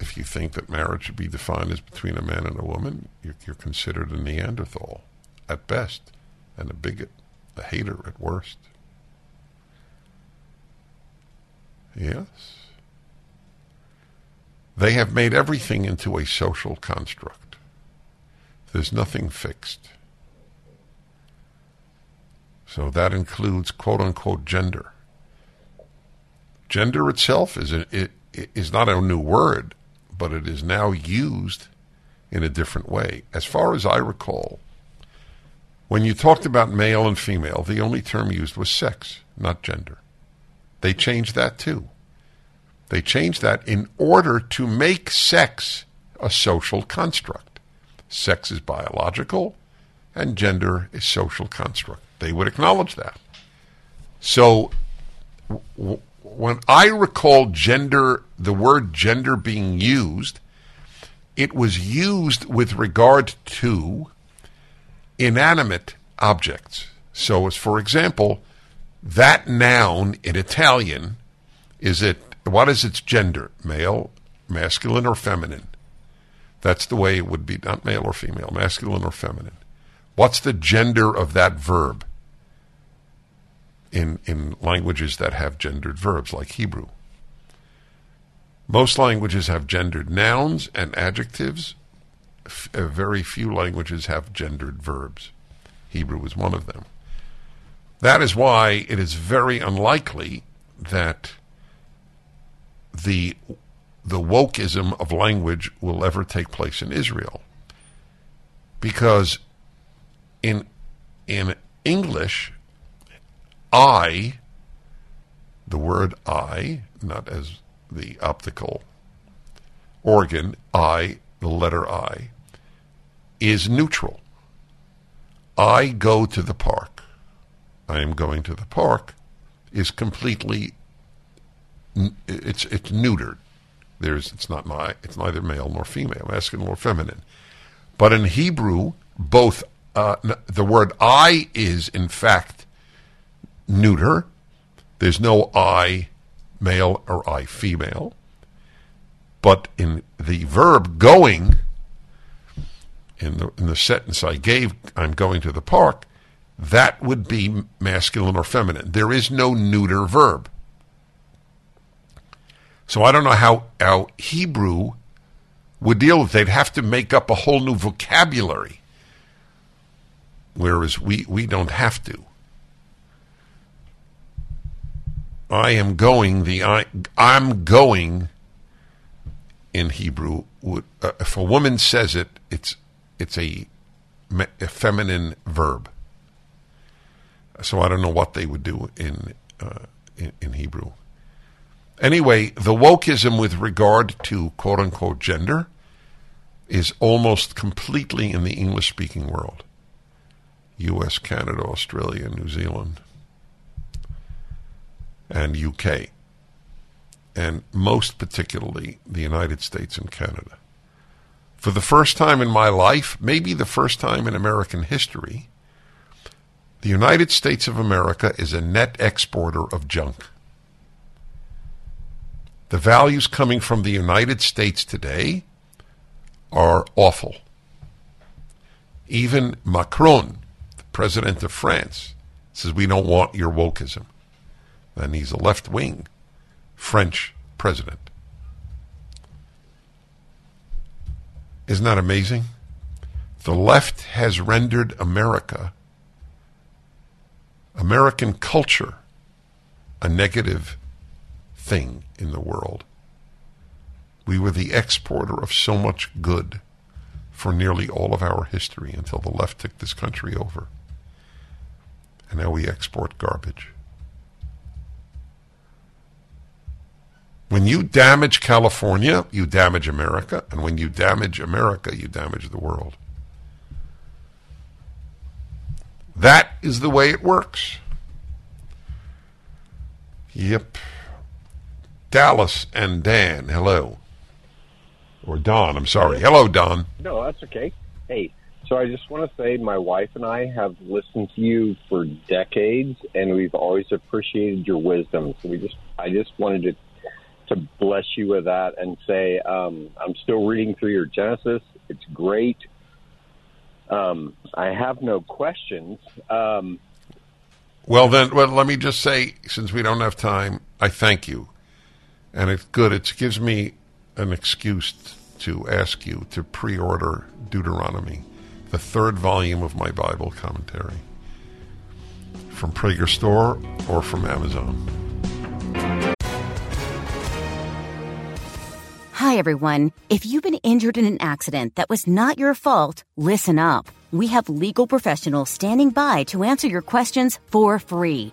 if you think that marriage should be defined as between a man and a woman, you're, you're considered a Neanderthal at best and a bigot, a hater at worst. Yes. They have made everything into a social construct. There's nothing fixed. So that includes quote unquote gender. Gender itself is, a, it, is not a new word, but it is now used in a different way. As far as I recall, when you talked about male and female, the only term used was sex, not gender. They changed that too. They changed that in order to make sex a social construct. Sex is biological and gender is social construct. They would acknowledge that. So w- when I recall gender, the word gender being used, it was used with regard to inanimate objects. So, as for example, that noun in Italian is it what is its gender? Male, masculine, or feminine? That's the way it would be, not male or female, masculine or feminine. What's the gender of that verb in, in languages that have gendered verbs, like Hebrew? Most languages have gendered nouns and adjectives. F- uh, very few languages have gendered verbs. Hebrew is one of them. That is why it is very unlikely that the the wokeism of language will ever take place in Israel. Because in in English, I, the word I, not as the optical organ, I, the letter I, is neutral. I go to the park. I am going to the park is completely it's it's neutered. There's it's not my it's neither male nor female, masculine nor feminine. But in Hebrew, both uh, the word I is in fact neuter. There's no I male or I female. But in the verb going, in the in the sentence I gave, I'm going to the park. That would be masculine or feminine. There is no neuter verb. So I don't know how, how Hebrew would deal with it. They'd have to make up a whole new vocabulary, whereas we, we don't have to. I am going, the I, I'm going in Hebrew, would, uh, if a woman says it, it's, it's a, a feminine verb. So I don't know what they would do in, uh, in, in Hebrew. Anyway, the wokeism with regard to quote unquote gender is almost completely in the English speaking world US, Canada, Australia, New Zealand, and UK, and most particularly the United States and Canada. For the first time in my life, maybe the first time in American history, the United States of America is a net exporter of junk. The values coming from the United States today are awful. Even Macron, the president of France, says we don't want your wokeism. And he's a left wing French president. Isn't that amazing? The left has rendered America, American culture, a negative thing in the world. We were the exporter of so much good for nearly all of our history until the left took this country over. And now we export garbage. When you damage California, you damage America. And when you damage America, you damage the world. That is the way it works. Yep. Dallas and Dan, hello. Or Don, I'm sorry. Hello, Don. No, that's okay. Hey, so I just want to say my wife and I have listened to you for decades, and we've always appreciated your wisdom. So we just, I just wanted to to bless you with that and say um, I'm still reading through your Genesis. It's great. Um, I have no questions. Um, well, then, well, let me just say, since we don't have time, I thank you, and it's good. It gives me an excuse to ask you to pre-order Deuteronomy, the third volume of my Bible commentary, from Prager Store or from Amazon. Hi, everyone. If you've been injured in an accident that was not your fault, listen up. We have legal professionals standing by to answer your questions for free.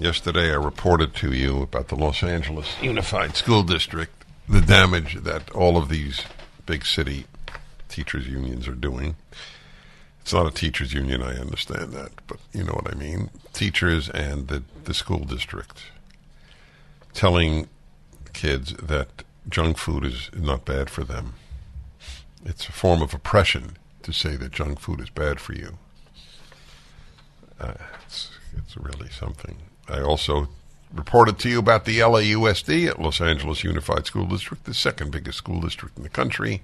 Yesterday, I reported to you about the Los Angeles Unified School District, the damage that all of these big city teachers' unions are doing. It's not a teachers' union, I understand that, but you know what I mean. Teachers and the, the school district telling kids that junk food is not bad for them. It's a form of oppression to say that junk food is bad for you. Uh, it's, it's really something. I also reported to you about the LAUSD at Los Angeles Unified School District, the second biggest school district in the country,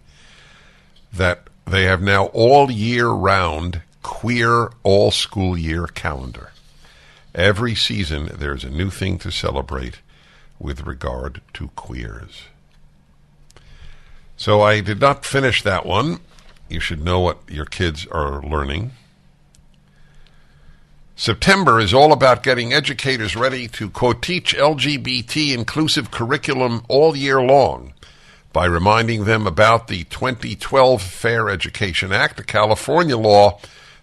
that they have now all year round queer all school year calendar. Every season there's a new thing to celebrate with regard to queers. So I did not finish that one. You should know what your kids are learning. September is all about getting educators ready to, quote, teach LGBT inclusive curriculum all year long by reminding them about the 2012 Fair Education Act, a California law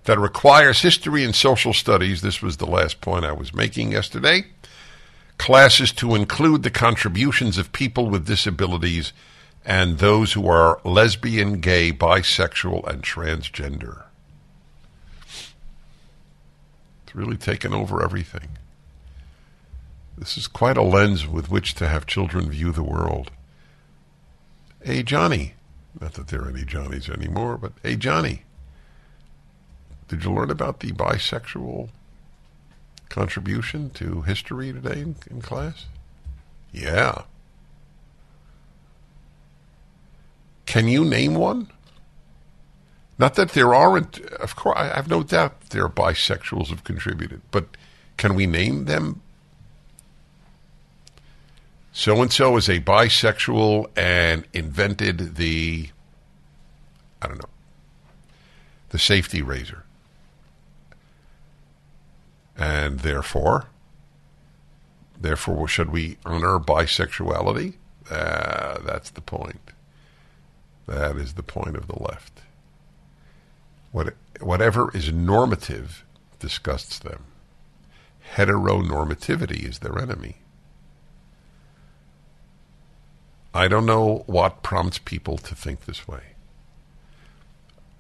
that requires history and social studies. This was the last point I was making yesterday. Classes to include the contributions of people with disabilities and those who are lesbian, gay, bisexual, and transgender really taken over everything. This is quite a lens with which to have children view the world. Hey, Johnny. Not that there are any Johnnies anymore, but hey, Johnny. Did you learn about the bisexual contribution to history today in, in class? Yeah. Can you name one? Not that there aren't, of course, I have no doubt there are bisexuals who've contributed, but can we name them? So and so is a bisexual and invented the, I don't know, the safety razor. And therefore, therefore, should we honor bisexuality? Uh, that's the point. That is the point of the left. What, whatever is normative disgusts them. Heteronormativity is their enemy. I don't know what prompts people to think this way.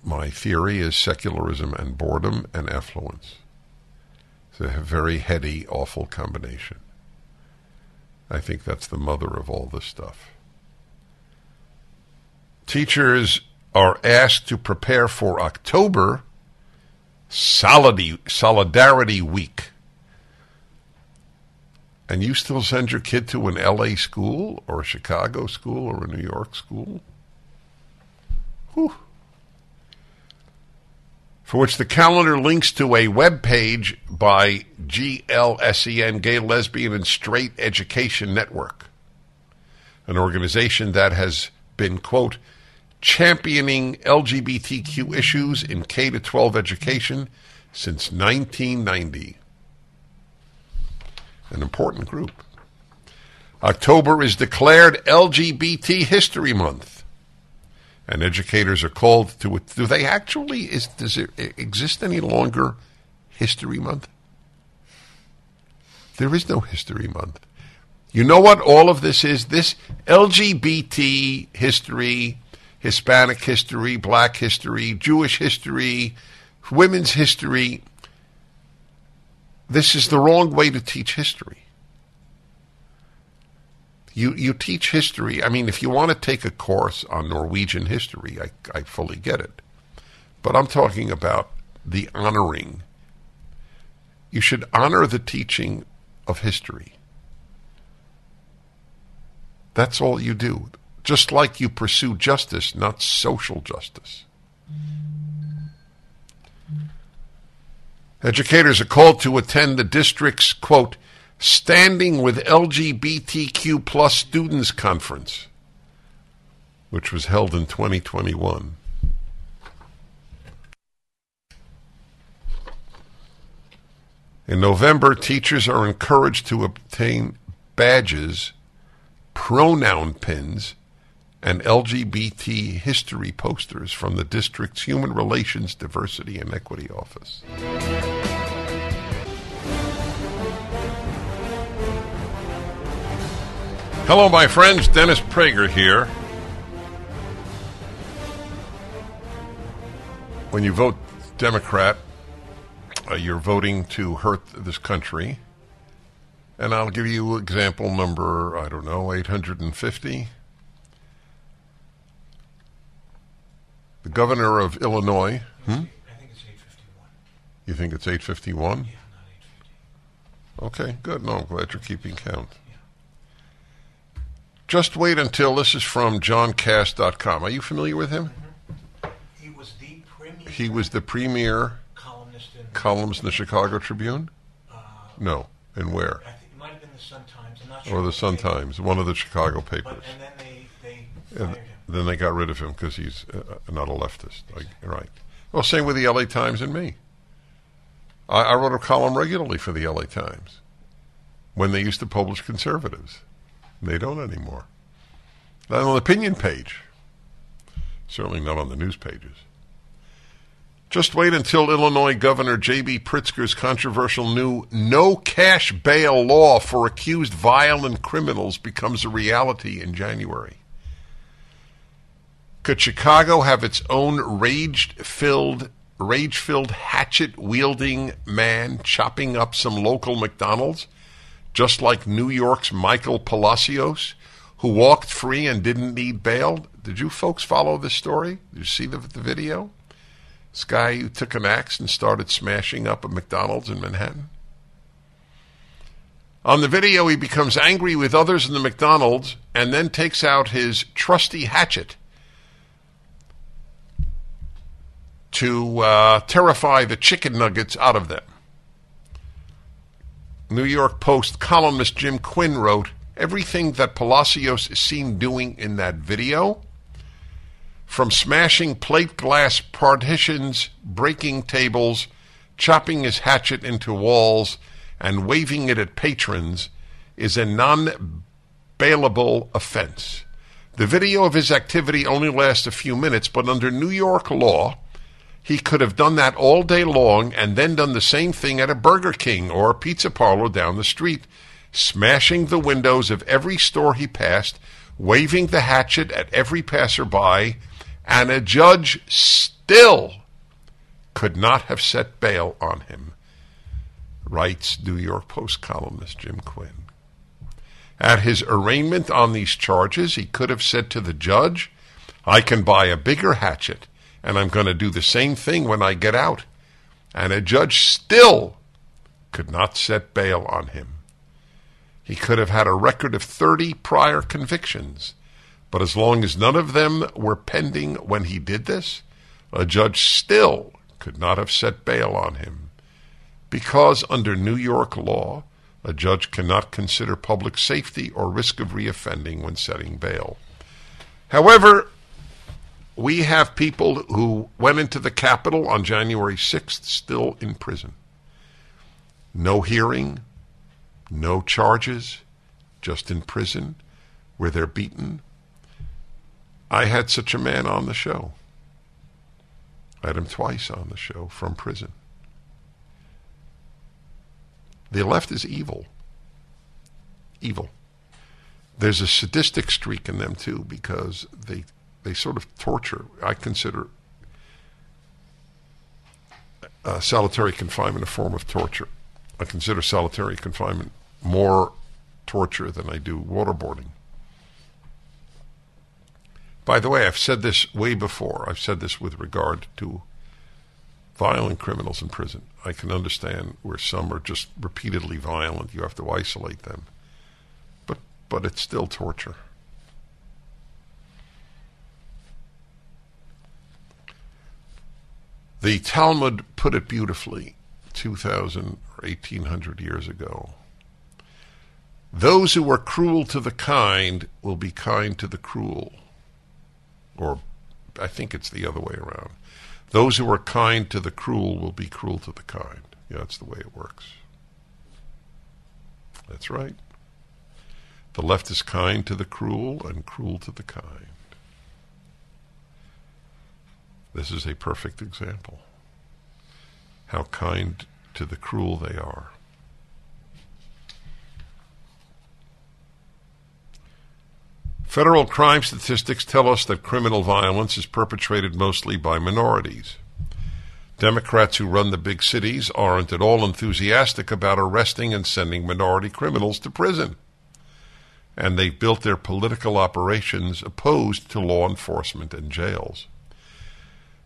My theory is secularism and boredom and affluence. It's a very heady, awful combination. I think that's the mother of all this stuff. Teachers are asked to prepare for October Solidarity, Week. And you still send your kid to an LA school or a Chicago school or a New York school? Whew. For which the calendar links to a web page by GLSEN, Gay, Lesbian, and Straight Education Network, an organization that has been, quote, championing LGBTQ issues in K 12 education since 1990. An important group. October is declared LGBT History Month. And educators are called to it. Do they actually, is, does it exist any longer History Month? There is no History Month. You know what all of this is? This LGBT history Hispanic history, black history, Jewish history, women's history. This is the wrong way to teach history. You, you teach history. I mean, if you want to take a course on Norwegian history, I, I fully get it. But I'm talking about the honoring. You should honor the teaching of history. That's all you do just like you pursue justice, not social justice. Educators are called to attend the district's, quote, Standing with LGBTQ plus Students Conference, which was held in 2021. In November, teachers are encouraged to obtain badges, pronoun pins, and LGBT history posters from the district's Human Relations, Diversity, and Equity Office. Hello, my friends. Dennis Prager here. When you vote Democrat, uh, you're voting to hurt this country. And I'll give you example number, I don't know, 850. The governor of Illinois. Hmm? I think it's 851. You think it's 851? Yeah, not 850. Okay, good. No, I'm glad you're keeping count. Just wait until this is from johnkass.com. Are you familiar with him? He was the premier He was the premier columnist in. columnist in the Chicago Tribune? Uh, No. And where? I think it might have been the Sun Times. I'm not sure. Or the Sun. Times, one of the Chicago But papers. and then they they. Then they got rid of him because he's uh, not a leftist. Like, right. Well, same with the LA Times and me. I, I wrote a column regularly for the LA Times when they used to publish conservatives. They don't anymore. Not on the opinion page. Certainly not on the news pages. Just wait until Illinois Governor J.B. Pritzker's controversial new no cash bail law for accused violent criminals becomes a reality in January. Could Chicago have its own rage-filled, rage-filled hatchet-wielding man chopping up some local McDonald's, just like New York's Michael Palacios, who walked free and didn't need bail? Did you folks follow this story? Did you see the, the video? This guy who took an axe and started smashing up a McDonald's in Manhattan. On the video, he becomes angry with others in the McDonald's and then takes out his trusty hatchet to uh, terrify the chicken nuggets out of them. New York Post columnist Jim Quinn wrote Everything that Palacios is seen doing in that video, from smashing plate glass partitions, breaking tables, chopping his hatchet into walls, and waving it at patrons, is a non bailable offense. The video of his activity only lasts a few minutes, but under New York law, he could have done that all day long and then done the same thing at a Burger King or a pizza parlor down the street, smashing the windows of every store he passed, waving the hatchet at every passerby, and a judge still could not have set bail on him, writes New York Post columnist Jim Quinn. At his arraignment on these charges, he could have said to the judge, I can buy a bigger hatchet, and I'm going to do the same thing when I get out. And a judge still could not set bail on him. He could have had a record of 30 prior convictions, but as long as none of them were pending when he did this, a judge still could not have set bail on him. Because under New York law, a judge cannot consider public safety or risk of reoffending when setting bail. However, we have people who went into the Capitol on January 6th still in prison. No hearing, no charges, just in prison where they're beaten. I had such a man on the show. I had him twice on the show from prison. The left is evil. Evil. There's a sadistic streak in them too because they they sort of torture. I consider uh, solitary confinement a form of torture. I consider solitary confinement more torture than I do waterboarding. By the way, I've said this way before. I've said this with regard to violent criminals in prison. I can understand where some are just repeatedly violent. You have to isolate them. But but it's still torture. The Talmud put it beautifully 2,000 or 1,800 years ago. Those who are cruel to the kind will be kind to the cruel. Or I think it's the other way around. Those who are kind to the cruel will be cruel to the kind. Yeah, that's the way it works. That's right. The left is kind to the cruel and cruel to the kind. This is a perfect example. How kind to the cruel they are. Federal crime statistics tell us that criminal violence is perpetrated mostly by minorities. Democrats who run the big cities aren't at all enthusiastic about arresting and sending minority criminals to prison. And they've built their political operations opposed to law enforcement and jails.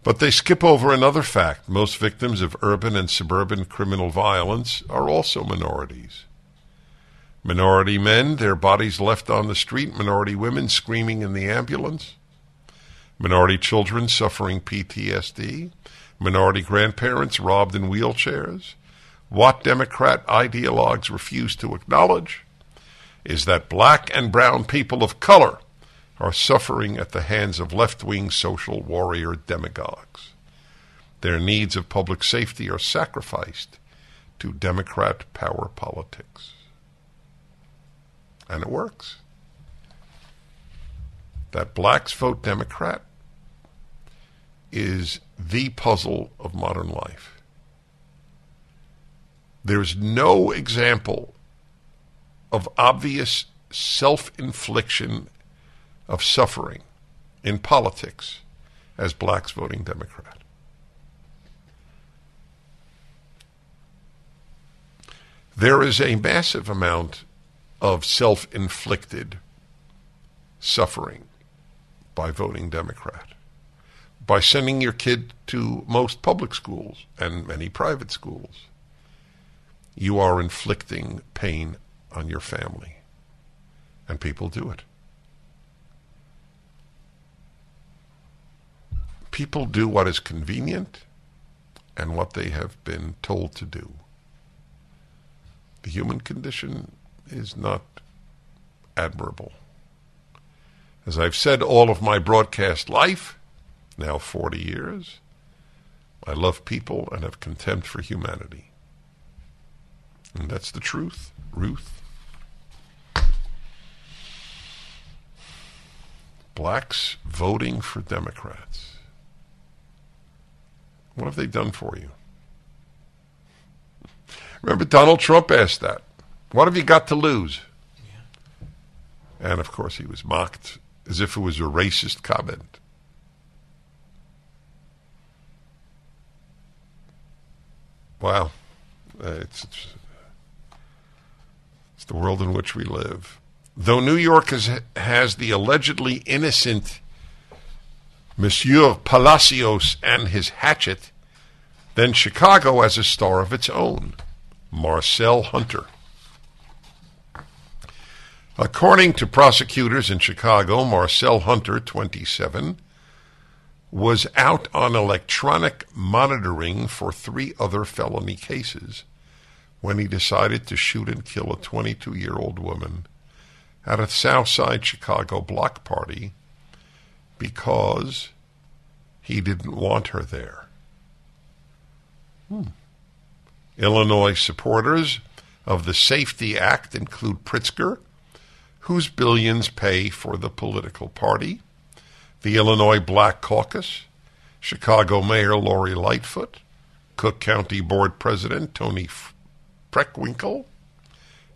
But they skip over another fact. Most victims of urban and suburban criminal violence are also minorities. Minority men, their bodies left on the street, minority women screaming in the ambulance, minority children suffering PTSD, minority grandparents robbed in wheelchairs. What Democrat ideologues refuse to acknowledge is that black and brown people of color are suffering at the hands of left wing social warrior demagogues. Their needs of public safety are sacrificed to Democrat power politics. And it works. That blacks vote Democrat is the puzzle of modern life. There's no example of obvious self infliction of suffering in politics as blacks voting Democrat. There is a massive amount of self inflicted suffering by voting Democrat, by sending your kid to most public schools and many private schools. You are inflicting pain on your family, and people do it. People do what is convenient and what they have been told to do. The human condition is not admirable. As I've said all of my broadcast life, now 40 years, I love people and have contempt for humanity. And that's the truth, Ruth. Blacks voting for Democrats. What have they done for you? Remember, Donald Trump asked that. What have you got to lose? Yeah. And of course, he was mocked as if it was a racist comment. Wow. Uh, it's, it's, it's the world in which we live. Though New York has, has the allegedly innocent Monsieur Palacios and his hatchet, then Chicago has a star of its own, Marcel Hunter. According to prosecutors in Chicago, Marcel Hunter, 27, was out on electronic monitoring for three other felony cases when he decided to shoot and kill a 22 year old woman at a Southside Chicago block party because he didn't want her there. Hmm. Illinois supporters of the Safety Act include Pritzker, whose billions pay for the political party, the Illinois Black Caucus, Chicago Mayor Lori Lightfoot, Cook County Board President Toni Preckwinkle,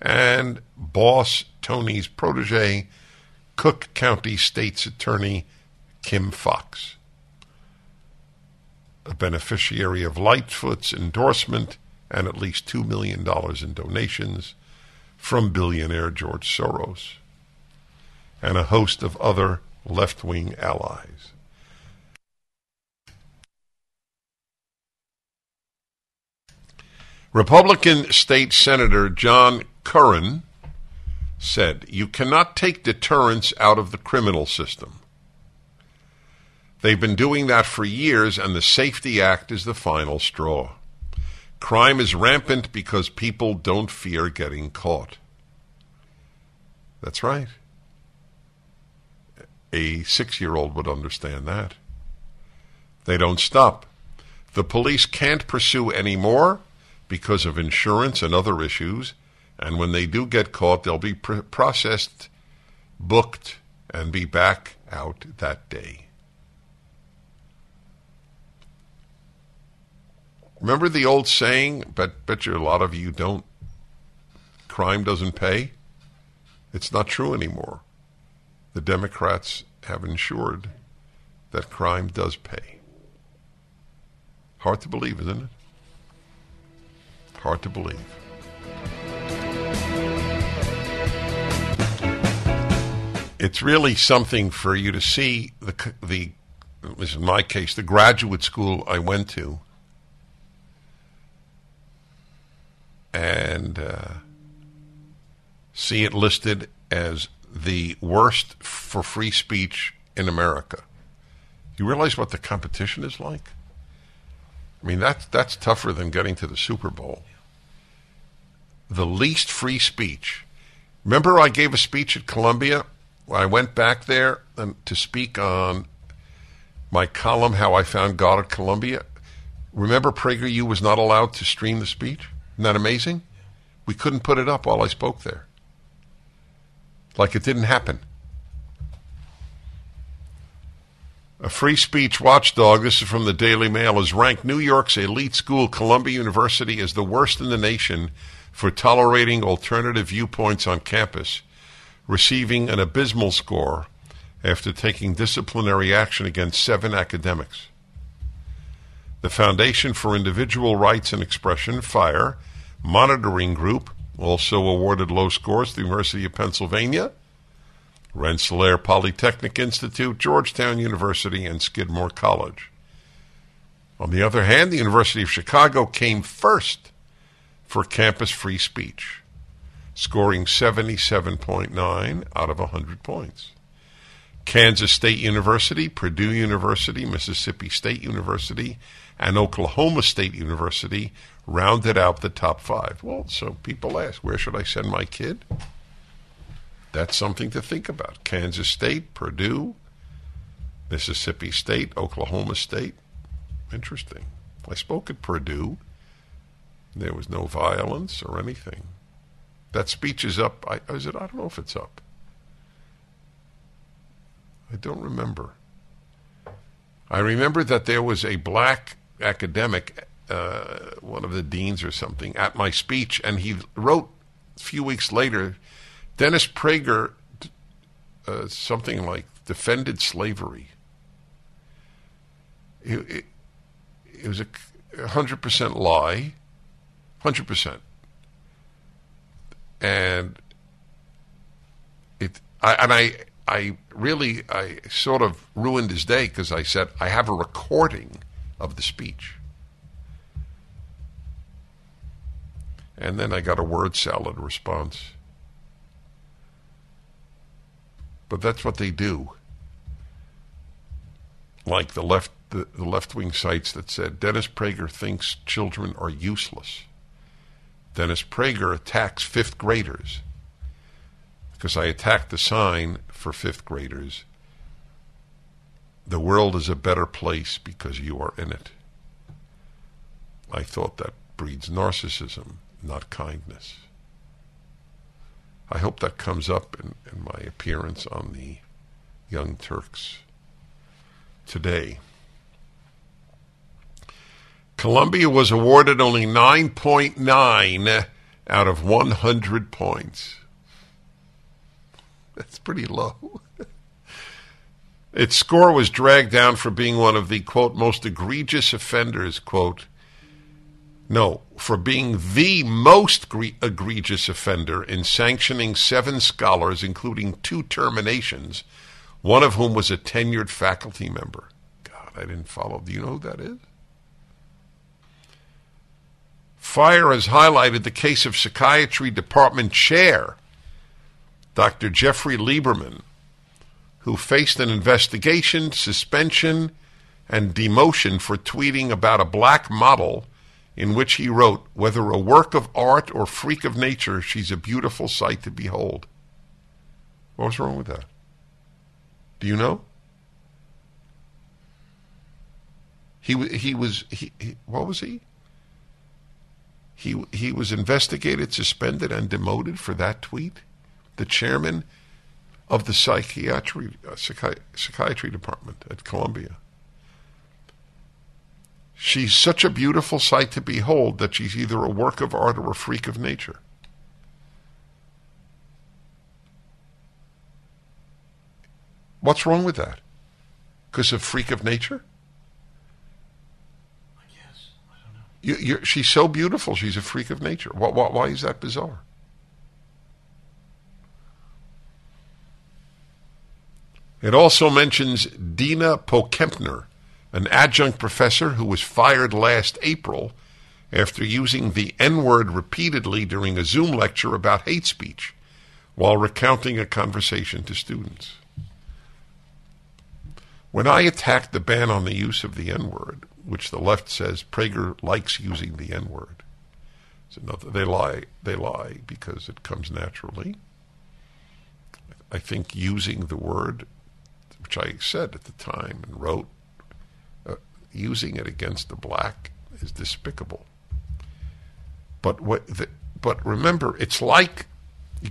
and boss Toni's protege, Cook County State's Attorney Kim Foxx. A beneficiary of Lightfoot's endorsement and at least $2 million in donations from billionaire George Soros and a host of other left wing allies. Republican State Senator John Curran said, You cannot take deterrence out of the criminal system. They've been doing that for years, and the Safety Act is the final straw. Crime is rampant because people don't fear getting caught. That's right. A six year old would understand that. They don't stop. The police can't pursue anymore because of insurance and other issues, and when they do get caught, they'll be pr- processed, booked, and be back out that day. Remember the old saying? Bet bet you a lot of you don't. Crime doesn't pay. It's not true anymore. The Democrats have ensured that crime does pay. Hard to believe, isn't it? Hard to believe. It's really something for you to see the the. This in my case, the graduate school I went to and uh, see it listed as the worst for free speech in America. You realize what the competition is like? I mean, that's, that's tougher than getting to the Super Bowl. The least free speech. Remember, I gave a speech at Columbia? I went back there and, to speak on my column, How I Found God at Columbia. Remember, PragerU was not allowed to stream the speech? Isn't that amazing? We couldn't put it up while I spoke there. Like it didn't happen. A free speech watchdog, this is from the Daily Mail, has ranked New York's elite school, Columbia University, as the worst in the nation for tolerating alternative viewpoints on campus, receiving an abysmal score after taking disciplinary action against seven academics. The Foundation for Individual Rights and Expression, FIRE, monitoring group also awarded low scores the University of Pennsylvania, Rensselaer Polytechnic Institute, Georgetown University, and Skidmore College. On the other hand, the University of Chicago came first for campus free speech, scoring 77.9 out of 100 points. Kansas State University, Purdue University, Mississippi State University, and Oklahoma State University rounded out the top five. Well, so people ask, where should I send my kid? That's something to think about. Kansas State, Purdue, Mississippi State, Oklahoma State. Interesting. I spoke at Purdue. There was no violence or anything. That speech is up. I, is it? I don't know if it's up. I don't remember. I remember that there was a black academic uh, one of the deans or something at my speech, and he wrote a few weeks later, Dennis Prager, uh, something like defended slavery. It, it, it was a hundred percent lie, hundred percent, and I, and I, I really, I sort of ruined his day because I said I have a recording of the speech, and then I got a word salad response. But that's what they do. Like the left, the, the left wing sites that said Dennis Prager thinks children are useless. Dennis Prager attacks fifth graders because I attacked the sign for fifth graders. The world is a better place because you are in it. I thought that breeds narcissism, not kindness. I hope that comes up in, in my appearance on the Young Turks today. Columbia was awarded only 9.9 out of 100 points. [laughs] That's pretty low. [laughs] its score was dragged down for being one of the, quote, most egregious offenders, quote, no, for being the most gre- egregious offender in sanctioning seven scholars, including two terminations, one of whom was a tenured faculty member. God, I didn't follow. Do you know who that is? Fire has highlighted the case of psychiatry department chair, Dr. Jeffrey Lieberman, who faced an investigation, suspension, and demotion for tweeting about a black model in which he wrote, Whether a work of art or freak of nature, she's a beautiful sight to behold. What was wrong with that? Do you know? He he was he, he what was he? He he was investigated, suspended, and demoted for that tweet. The chairman of the psychiatry uh, psychi- psychiatry department at Columbia. She's such a beautiful sight to behold that she's either a work of art or a freak of nature. What's wrong with that? Because of freak of nature? I guess. I don't know. You, you're, she's so beautiful, she's a freak of nature. Why, why, why is that bizarre? It also mentions Dina Pokempner, an adjunct professor who was fired last April after using the N word repeatedly during a Zoom lecture about hate speech while recounting a conversation to students. When I attacked the ban on the use of the N word, which the left says Prager likes using the N word, no, they lie. They lie because it comes naturally. I think using the word, which I said at the time and wrote, using it against the black is despicable. But what? The, but remember, it's like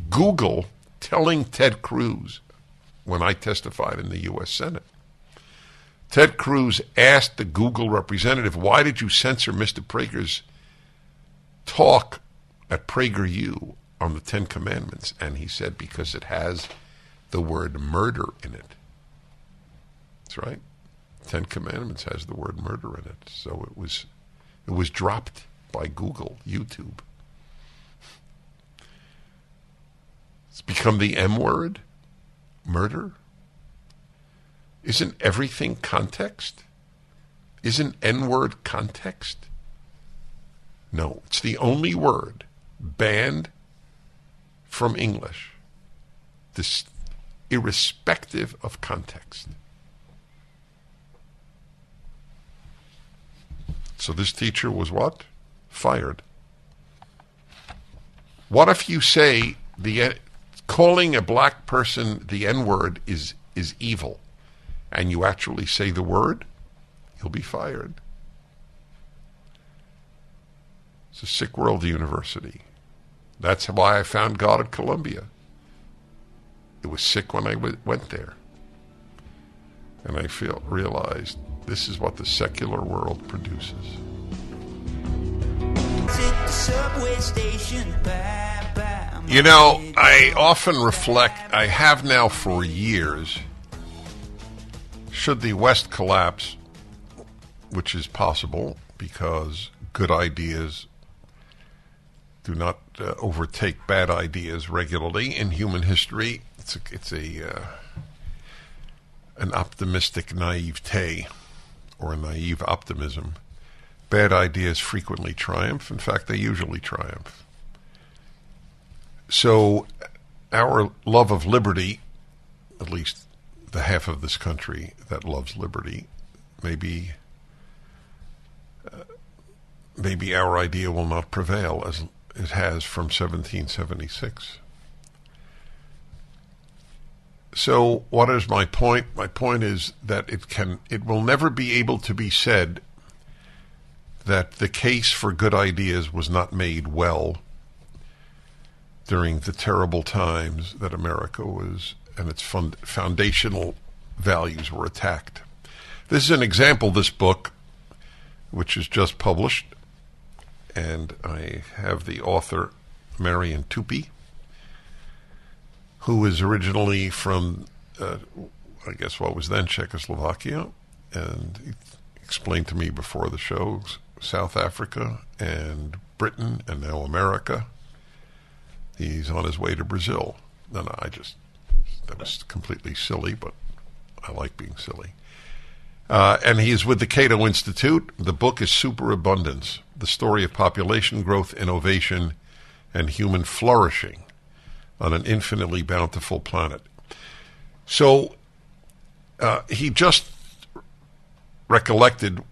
Google telling Ted Cruz when I testified in the U.S. Senate. Ted Cruz asked the Google representative, "Why did you censor Mr. Prager's talk at PragerU on the Ten Commandments?" And he said, "Because it has the word murder in it." That's right. Ten Commandments has the word murder in it, so it was it was dropped by Google, YouTube. It's become the M word, murder. Isn't everything context? Isn't N word context? No, it's the only word banned from English, this, irrespective of context. So this teacher was what? Fired. What if you say the calling a black person the N word is is evil, and you actually say the word? You'll be fired. It's a sick world university. That's why I found God at Columbia. It was sick when I w- went there. And I feel realized this is what the secular world produces. You know, I often reflect, I have now for years, should the West collapse, which is possible because good ideas do not uh, overtake bad ideas regularly in human history. it's a, it's a uh, an optimistic naivete or a naive optimism. Bad ideas frequently triumph. In fact, they usually triumph. So, our love of liberty, at least the half of this country that loves liberty, maybe uh, maybe our idea will not prevail as it has from 1776. So, what is my point? My point is that it can, it will never be able to be said that the case for good ideas was not made well during the terrible times that America was and its fund, foundational values were attacked. This is an example. This book, which is just published, and I have the author Marian Tupy who was originally from, uh, I guess, what was then Czechoslovakia, and he explained to me before the show South Africa and Britain and now America. He's on his way to Brazil. No, I just, that was completely silly, but I like being silly. Uh, and he is with the Cato Institute. The book is Superabundance The Story of Population Growth, Innovation, and Human Flourishing on an infinitely bountiful planet. So uh, he just recollected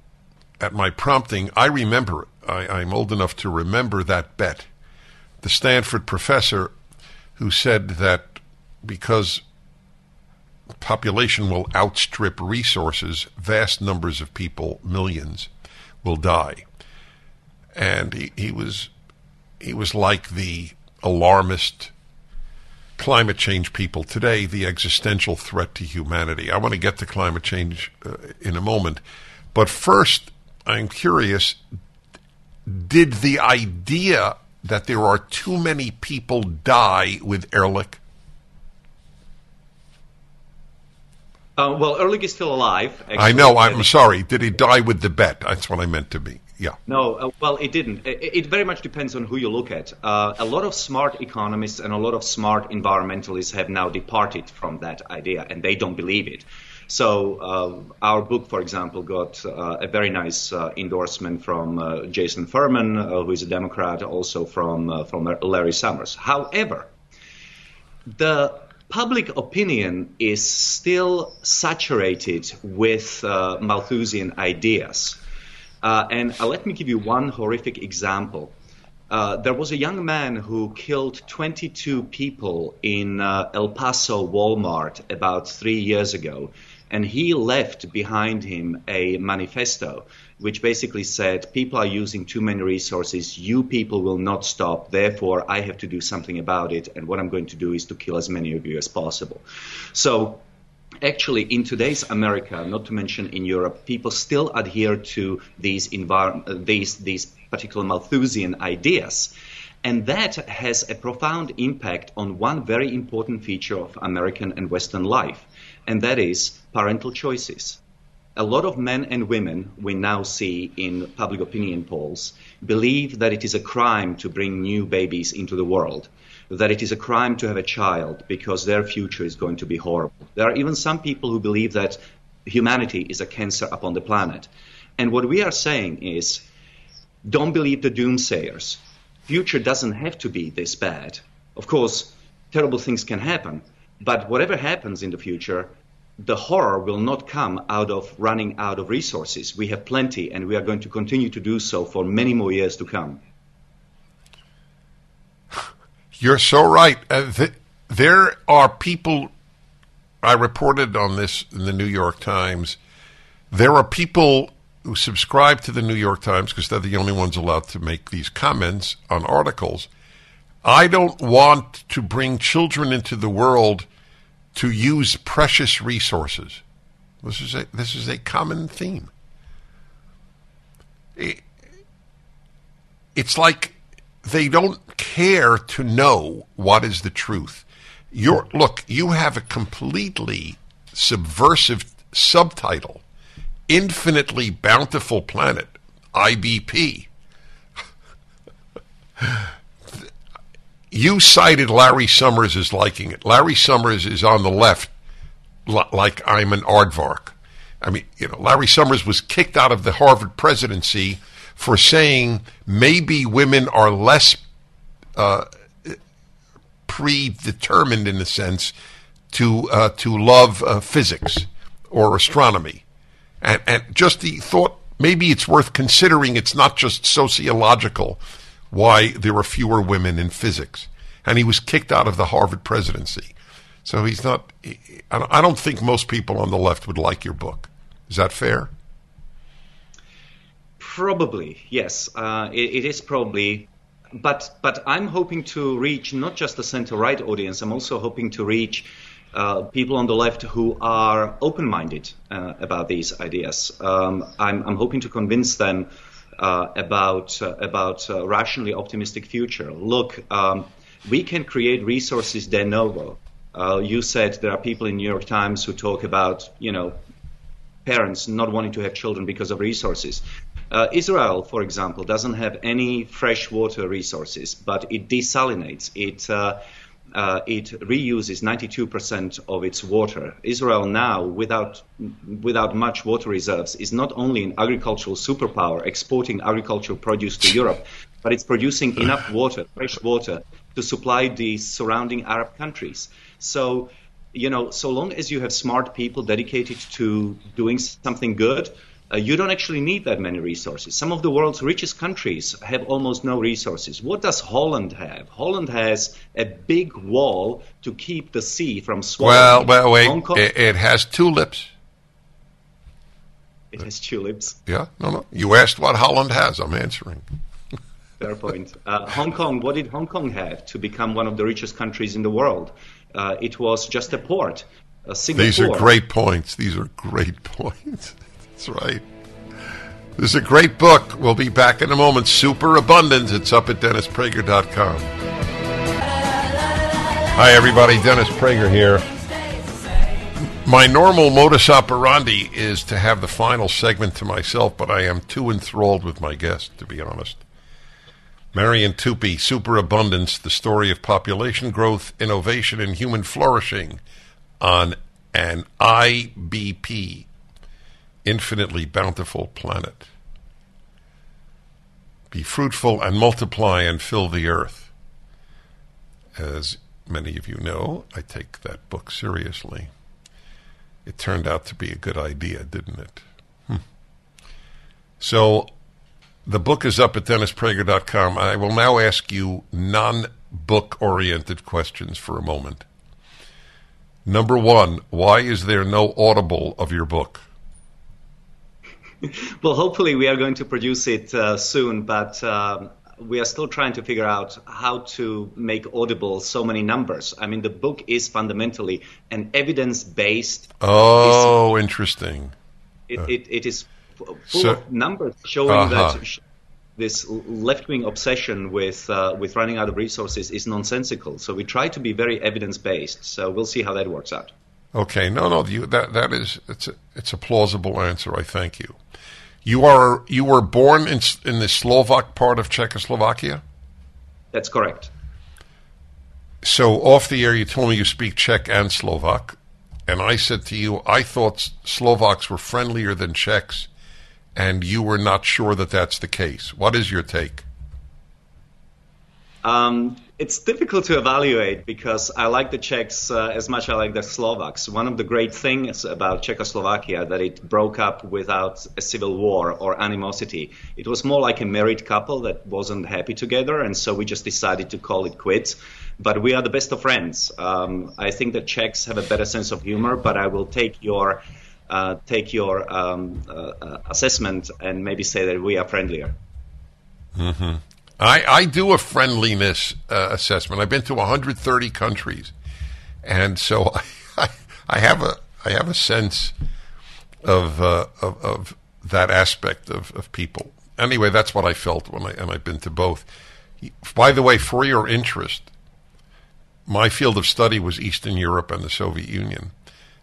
at my prompting, I remember, I, I'm old enough to remember that bet. The Stanford professor who said that because population will outstrip resources, vast numbers of people, millions, will die. And he, he was he was like the alarmist climate change people today, the existential threat to humanity. I want to get to climate change uh, in a moment. But first, I'm curious did the idea that there are too many people die with Ehrlich? Uh, well, Ehrlich is still alive. Actually. I know. I'm sorry. Did he die with the bet? That's what I meant to be. Yeah. No, uh, well, it didn't. It, it, very much depends on who you look at. Uh, a lot of smart economists and a lot of smart environmentalists have now departed from that idea, and they don't believe it. So uh, our book, for example, got uh, a very nice uh, endorsement from uh, Jason Furman, who is a Democrat, also from from Larry Summers. However, the public opinion is still saturated with Malthusian ideas. Uh, and uh, let me give you one horrific example. Uh, there was a young man who killed 22 people in El Paso Walmart about three years ago, and he left behind him a manifesto which basically said people are using too many resources. You people will not stop. Therefore, I have to do something about it. And what I'm going to do is to kill as many of you as possible. So actually in today's America, not to mention in Europe, people still adhere to these envir- these these particular Malthusian ideas. And that has a profound impact on one very important feature of American and Western life, and that is parental choices. A lot of men and women we now see in public opinion polls believe that it is a crime to bring new babies into the world that it is a crime to have a child because their future is going to be horrible. There are even some people who believe that humanity is a cancer upon the planet. And what we are saying is don't believe the doomsayers. Future doesn't have to be this bad. Of course, terrible things can happen, but whatever happens in the future, the horror will not come out of running out of resources. We have plenty, and we are going to continue to do so for many more years to come. You're so right. Uh, th- there are people. I reported on this in the New York Times. There are people who subscribe to the New York Times because they're the only ones allowed to make these comments on articles. I don't want to bring children into the world to use precious resources. This is a, this is a common theme. It, it's like they don't care to know what is the truth. You're, look, you have a completely subversive subtitle Infinitely Bountiful Planet, IBP. [laughs] you cited Larry Summers as liking it. Larry Summers is on the left, like I'm an aardvark. I mean, you know, Larry Summers was kicked out of the Harvard presidency for saying maybe women are less uh, predetermined, in a sense, to uh, to love uh, physics or astronomy, and and just the thought maybe it's worth considering. It's not just sociological why there are fewer women in physics, and he was kicked out of the Harvard presidency. So he's not. I don't think most people on the left would like your book. Is that fair? Probably yes. Uh, it, it is probably but but I'm hoping to reach not just the center right audience. I'm also hoping to reach uh, people on the left who are open-minded uh, about these ideas. Um, I'm, I'm, hoping to convince them uh, about uh, about a rationally optimistic future. Look, um, we can create resources de novo. Uh, you said there are people in New York Times who talk about you know parents not wanting to have children because of resources. Uh, Israel, for example, doesn't have any fresh water resources, but it desalinates. It uh, uh, it reuses 92% of its water. Israel now, without without much water reserves, is not only an agricultural superpower, exporting agricultural produce to Europe, but it's producing enough water, fresh water, to supply the surrounding Arab countries. So, you know, so long as you have smart people dedicated to doing something good, uh, you don't actually need that many resources. Some of the world's richest countries have almost no resources. What does Holland have? Holland has a big wall to keep the sea from swallowing. Well, well, wait. It, it, has tulips. It has tulips. Yeah, no, no. You asked what Holland has. I'm answering. Fair point. Uh, Hong Kong. What did Hong Kong have to become one of the richest countries in the world? Uh, it was just a port. A Singapore. These are great points. These are great [laughs] points. That's right. This is a great book. We'll be back in a moment. Super Abundance. It's up at DennisPrager.com. Hi, everybody. Dennis Prager here. My normal modus operandi is to have the final segment to myself, but I am too enthralled with my guest, to be honest. Marian Tupy, Superabundance, the story of population growth, innovation, and human flourishing on an IBP infinitely bountiful planet. Be fruitful and multiply and fill the earth. As many of you know, I take that book seriously. It turned out to be a good idea, didn't it? Hmm. So, the book is up at DennisPrager.com. I will now ask you non book oriented questions for a moment. Number one, why is there no audible of your book? [laughs] well, hopefully we are going to produce it uh, soon, but um, we are still trying to figure out how to make audible so many numbers. I mean, the book is fundamentally an evidence-based. Oh, interesting. It, uh, it, it is full so, of numbers showing uh-huh. that this left-wing obsession with uh, with running out of resources is nonsensical. So we try to be very evidence-based. So we'll see how that works out. Okay, no, no, you, that that is it's a, it's a plausible answer. I thank you. You are you were born in in the Slovak part of Czechoslovakia. That's correct. So off the air, you told me you speak Czech and Slovak, and I said to you, I thought Slovaks were friendlier than Czechs, and you were not sure that that's the case. What is your take? Um, it's difficult to evaluate because I like the Czechs uh, as much as I like the Slovaks. One of the great things about Czechoslovakia that it broke up without a civil war or animosity. It was more like a married couple that wasn't happy together, and so we just decided to call it quits. But we are the best of friends. Um, I think the Czechs have a better sense of humor, but I will take your uh, take your um, uh, uh assessment and maybe say that we are friendlier. Mm-hmm. I, I do a friendliness uh, assessment. I've been to 130 countries, and so [laughs] I, I, have a I have a sense of uh, of, of, that aspect of, of people. Anyway, that's what I felt when I and I've been to both. By the way, for your interest, my field of study was Eastern Europe and the Soviet Union.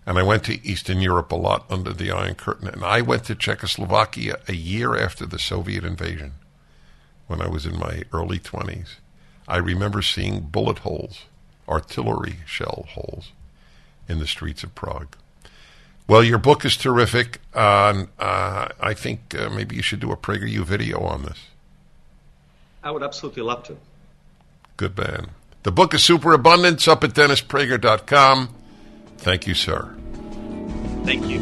And I went to Eastern Europe a lot under the Iron Curtain. And I went to Czechoslovakia a year after the Soviet invasion when I was in my early 20s. I remember seeing bullet holes, artillery shell holes in the streets of Prague. Well, your book is terrific. Uh, uh, I think uh, maybe you should do a PragerU video on this. I would absolutely love to. Good man. The book is Superabundance up at DennisPrager.com. Thank you, sir. Thank you.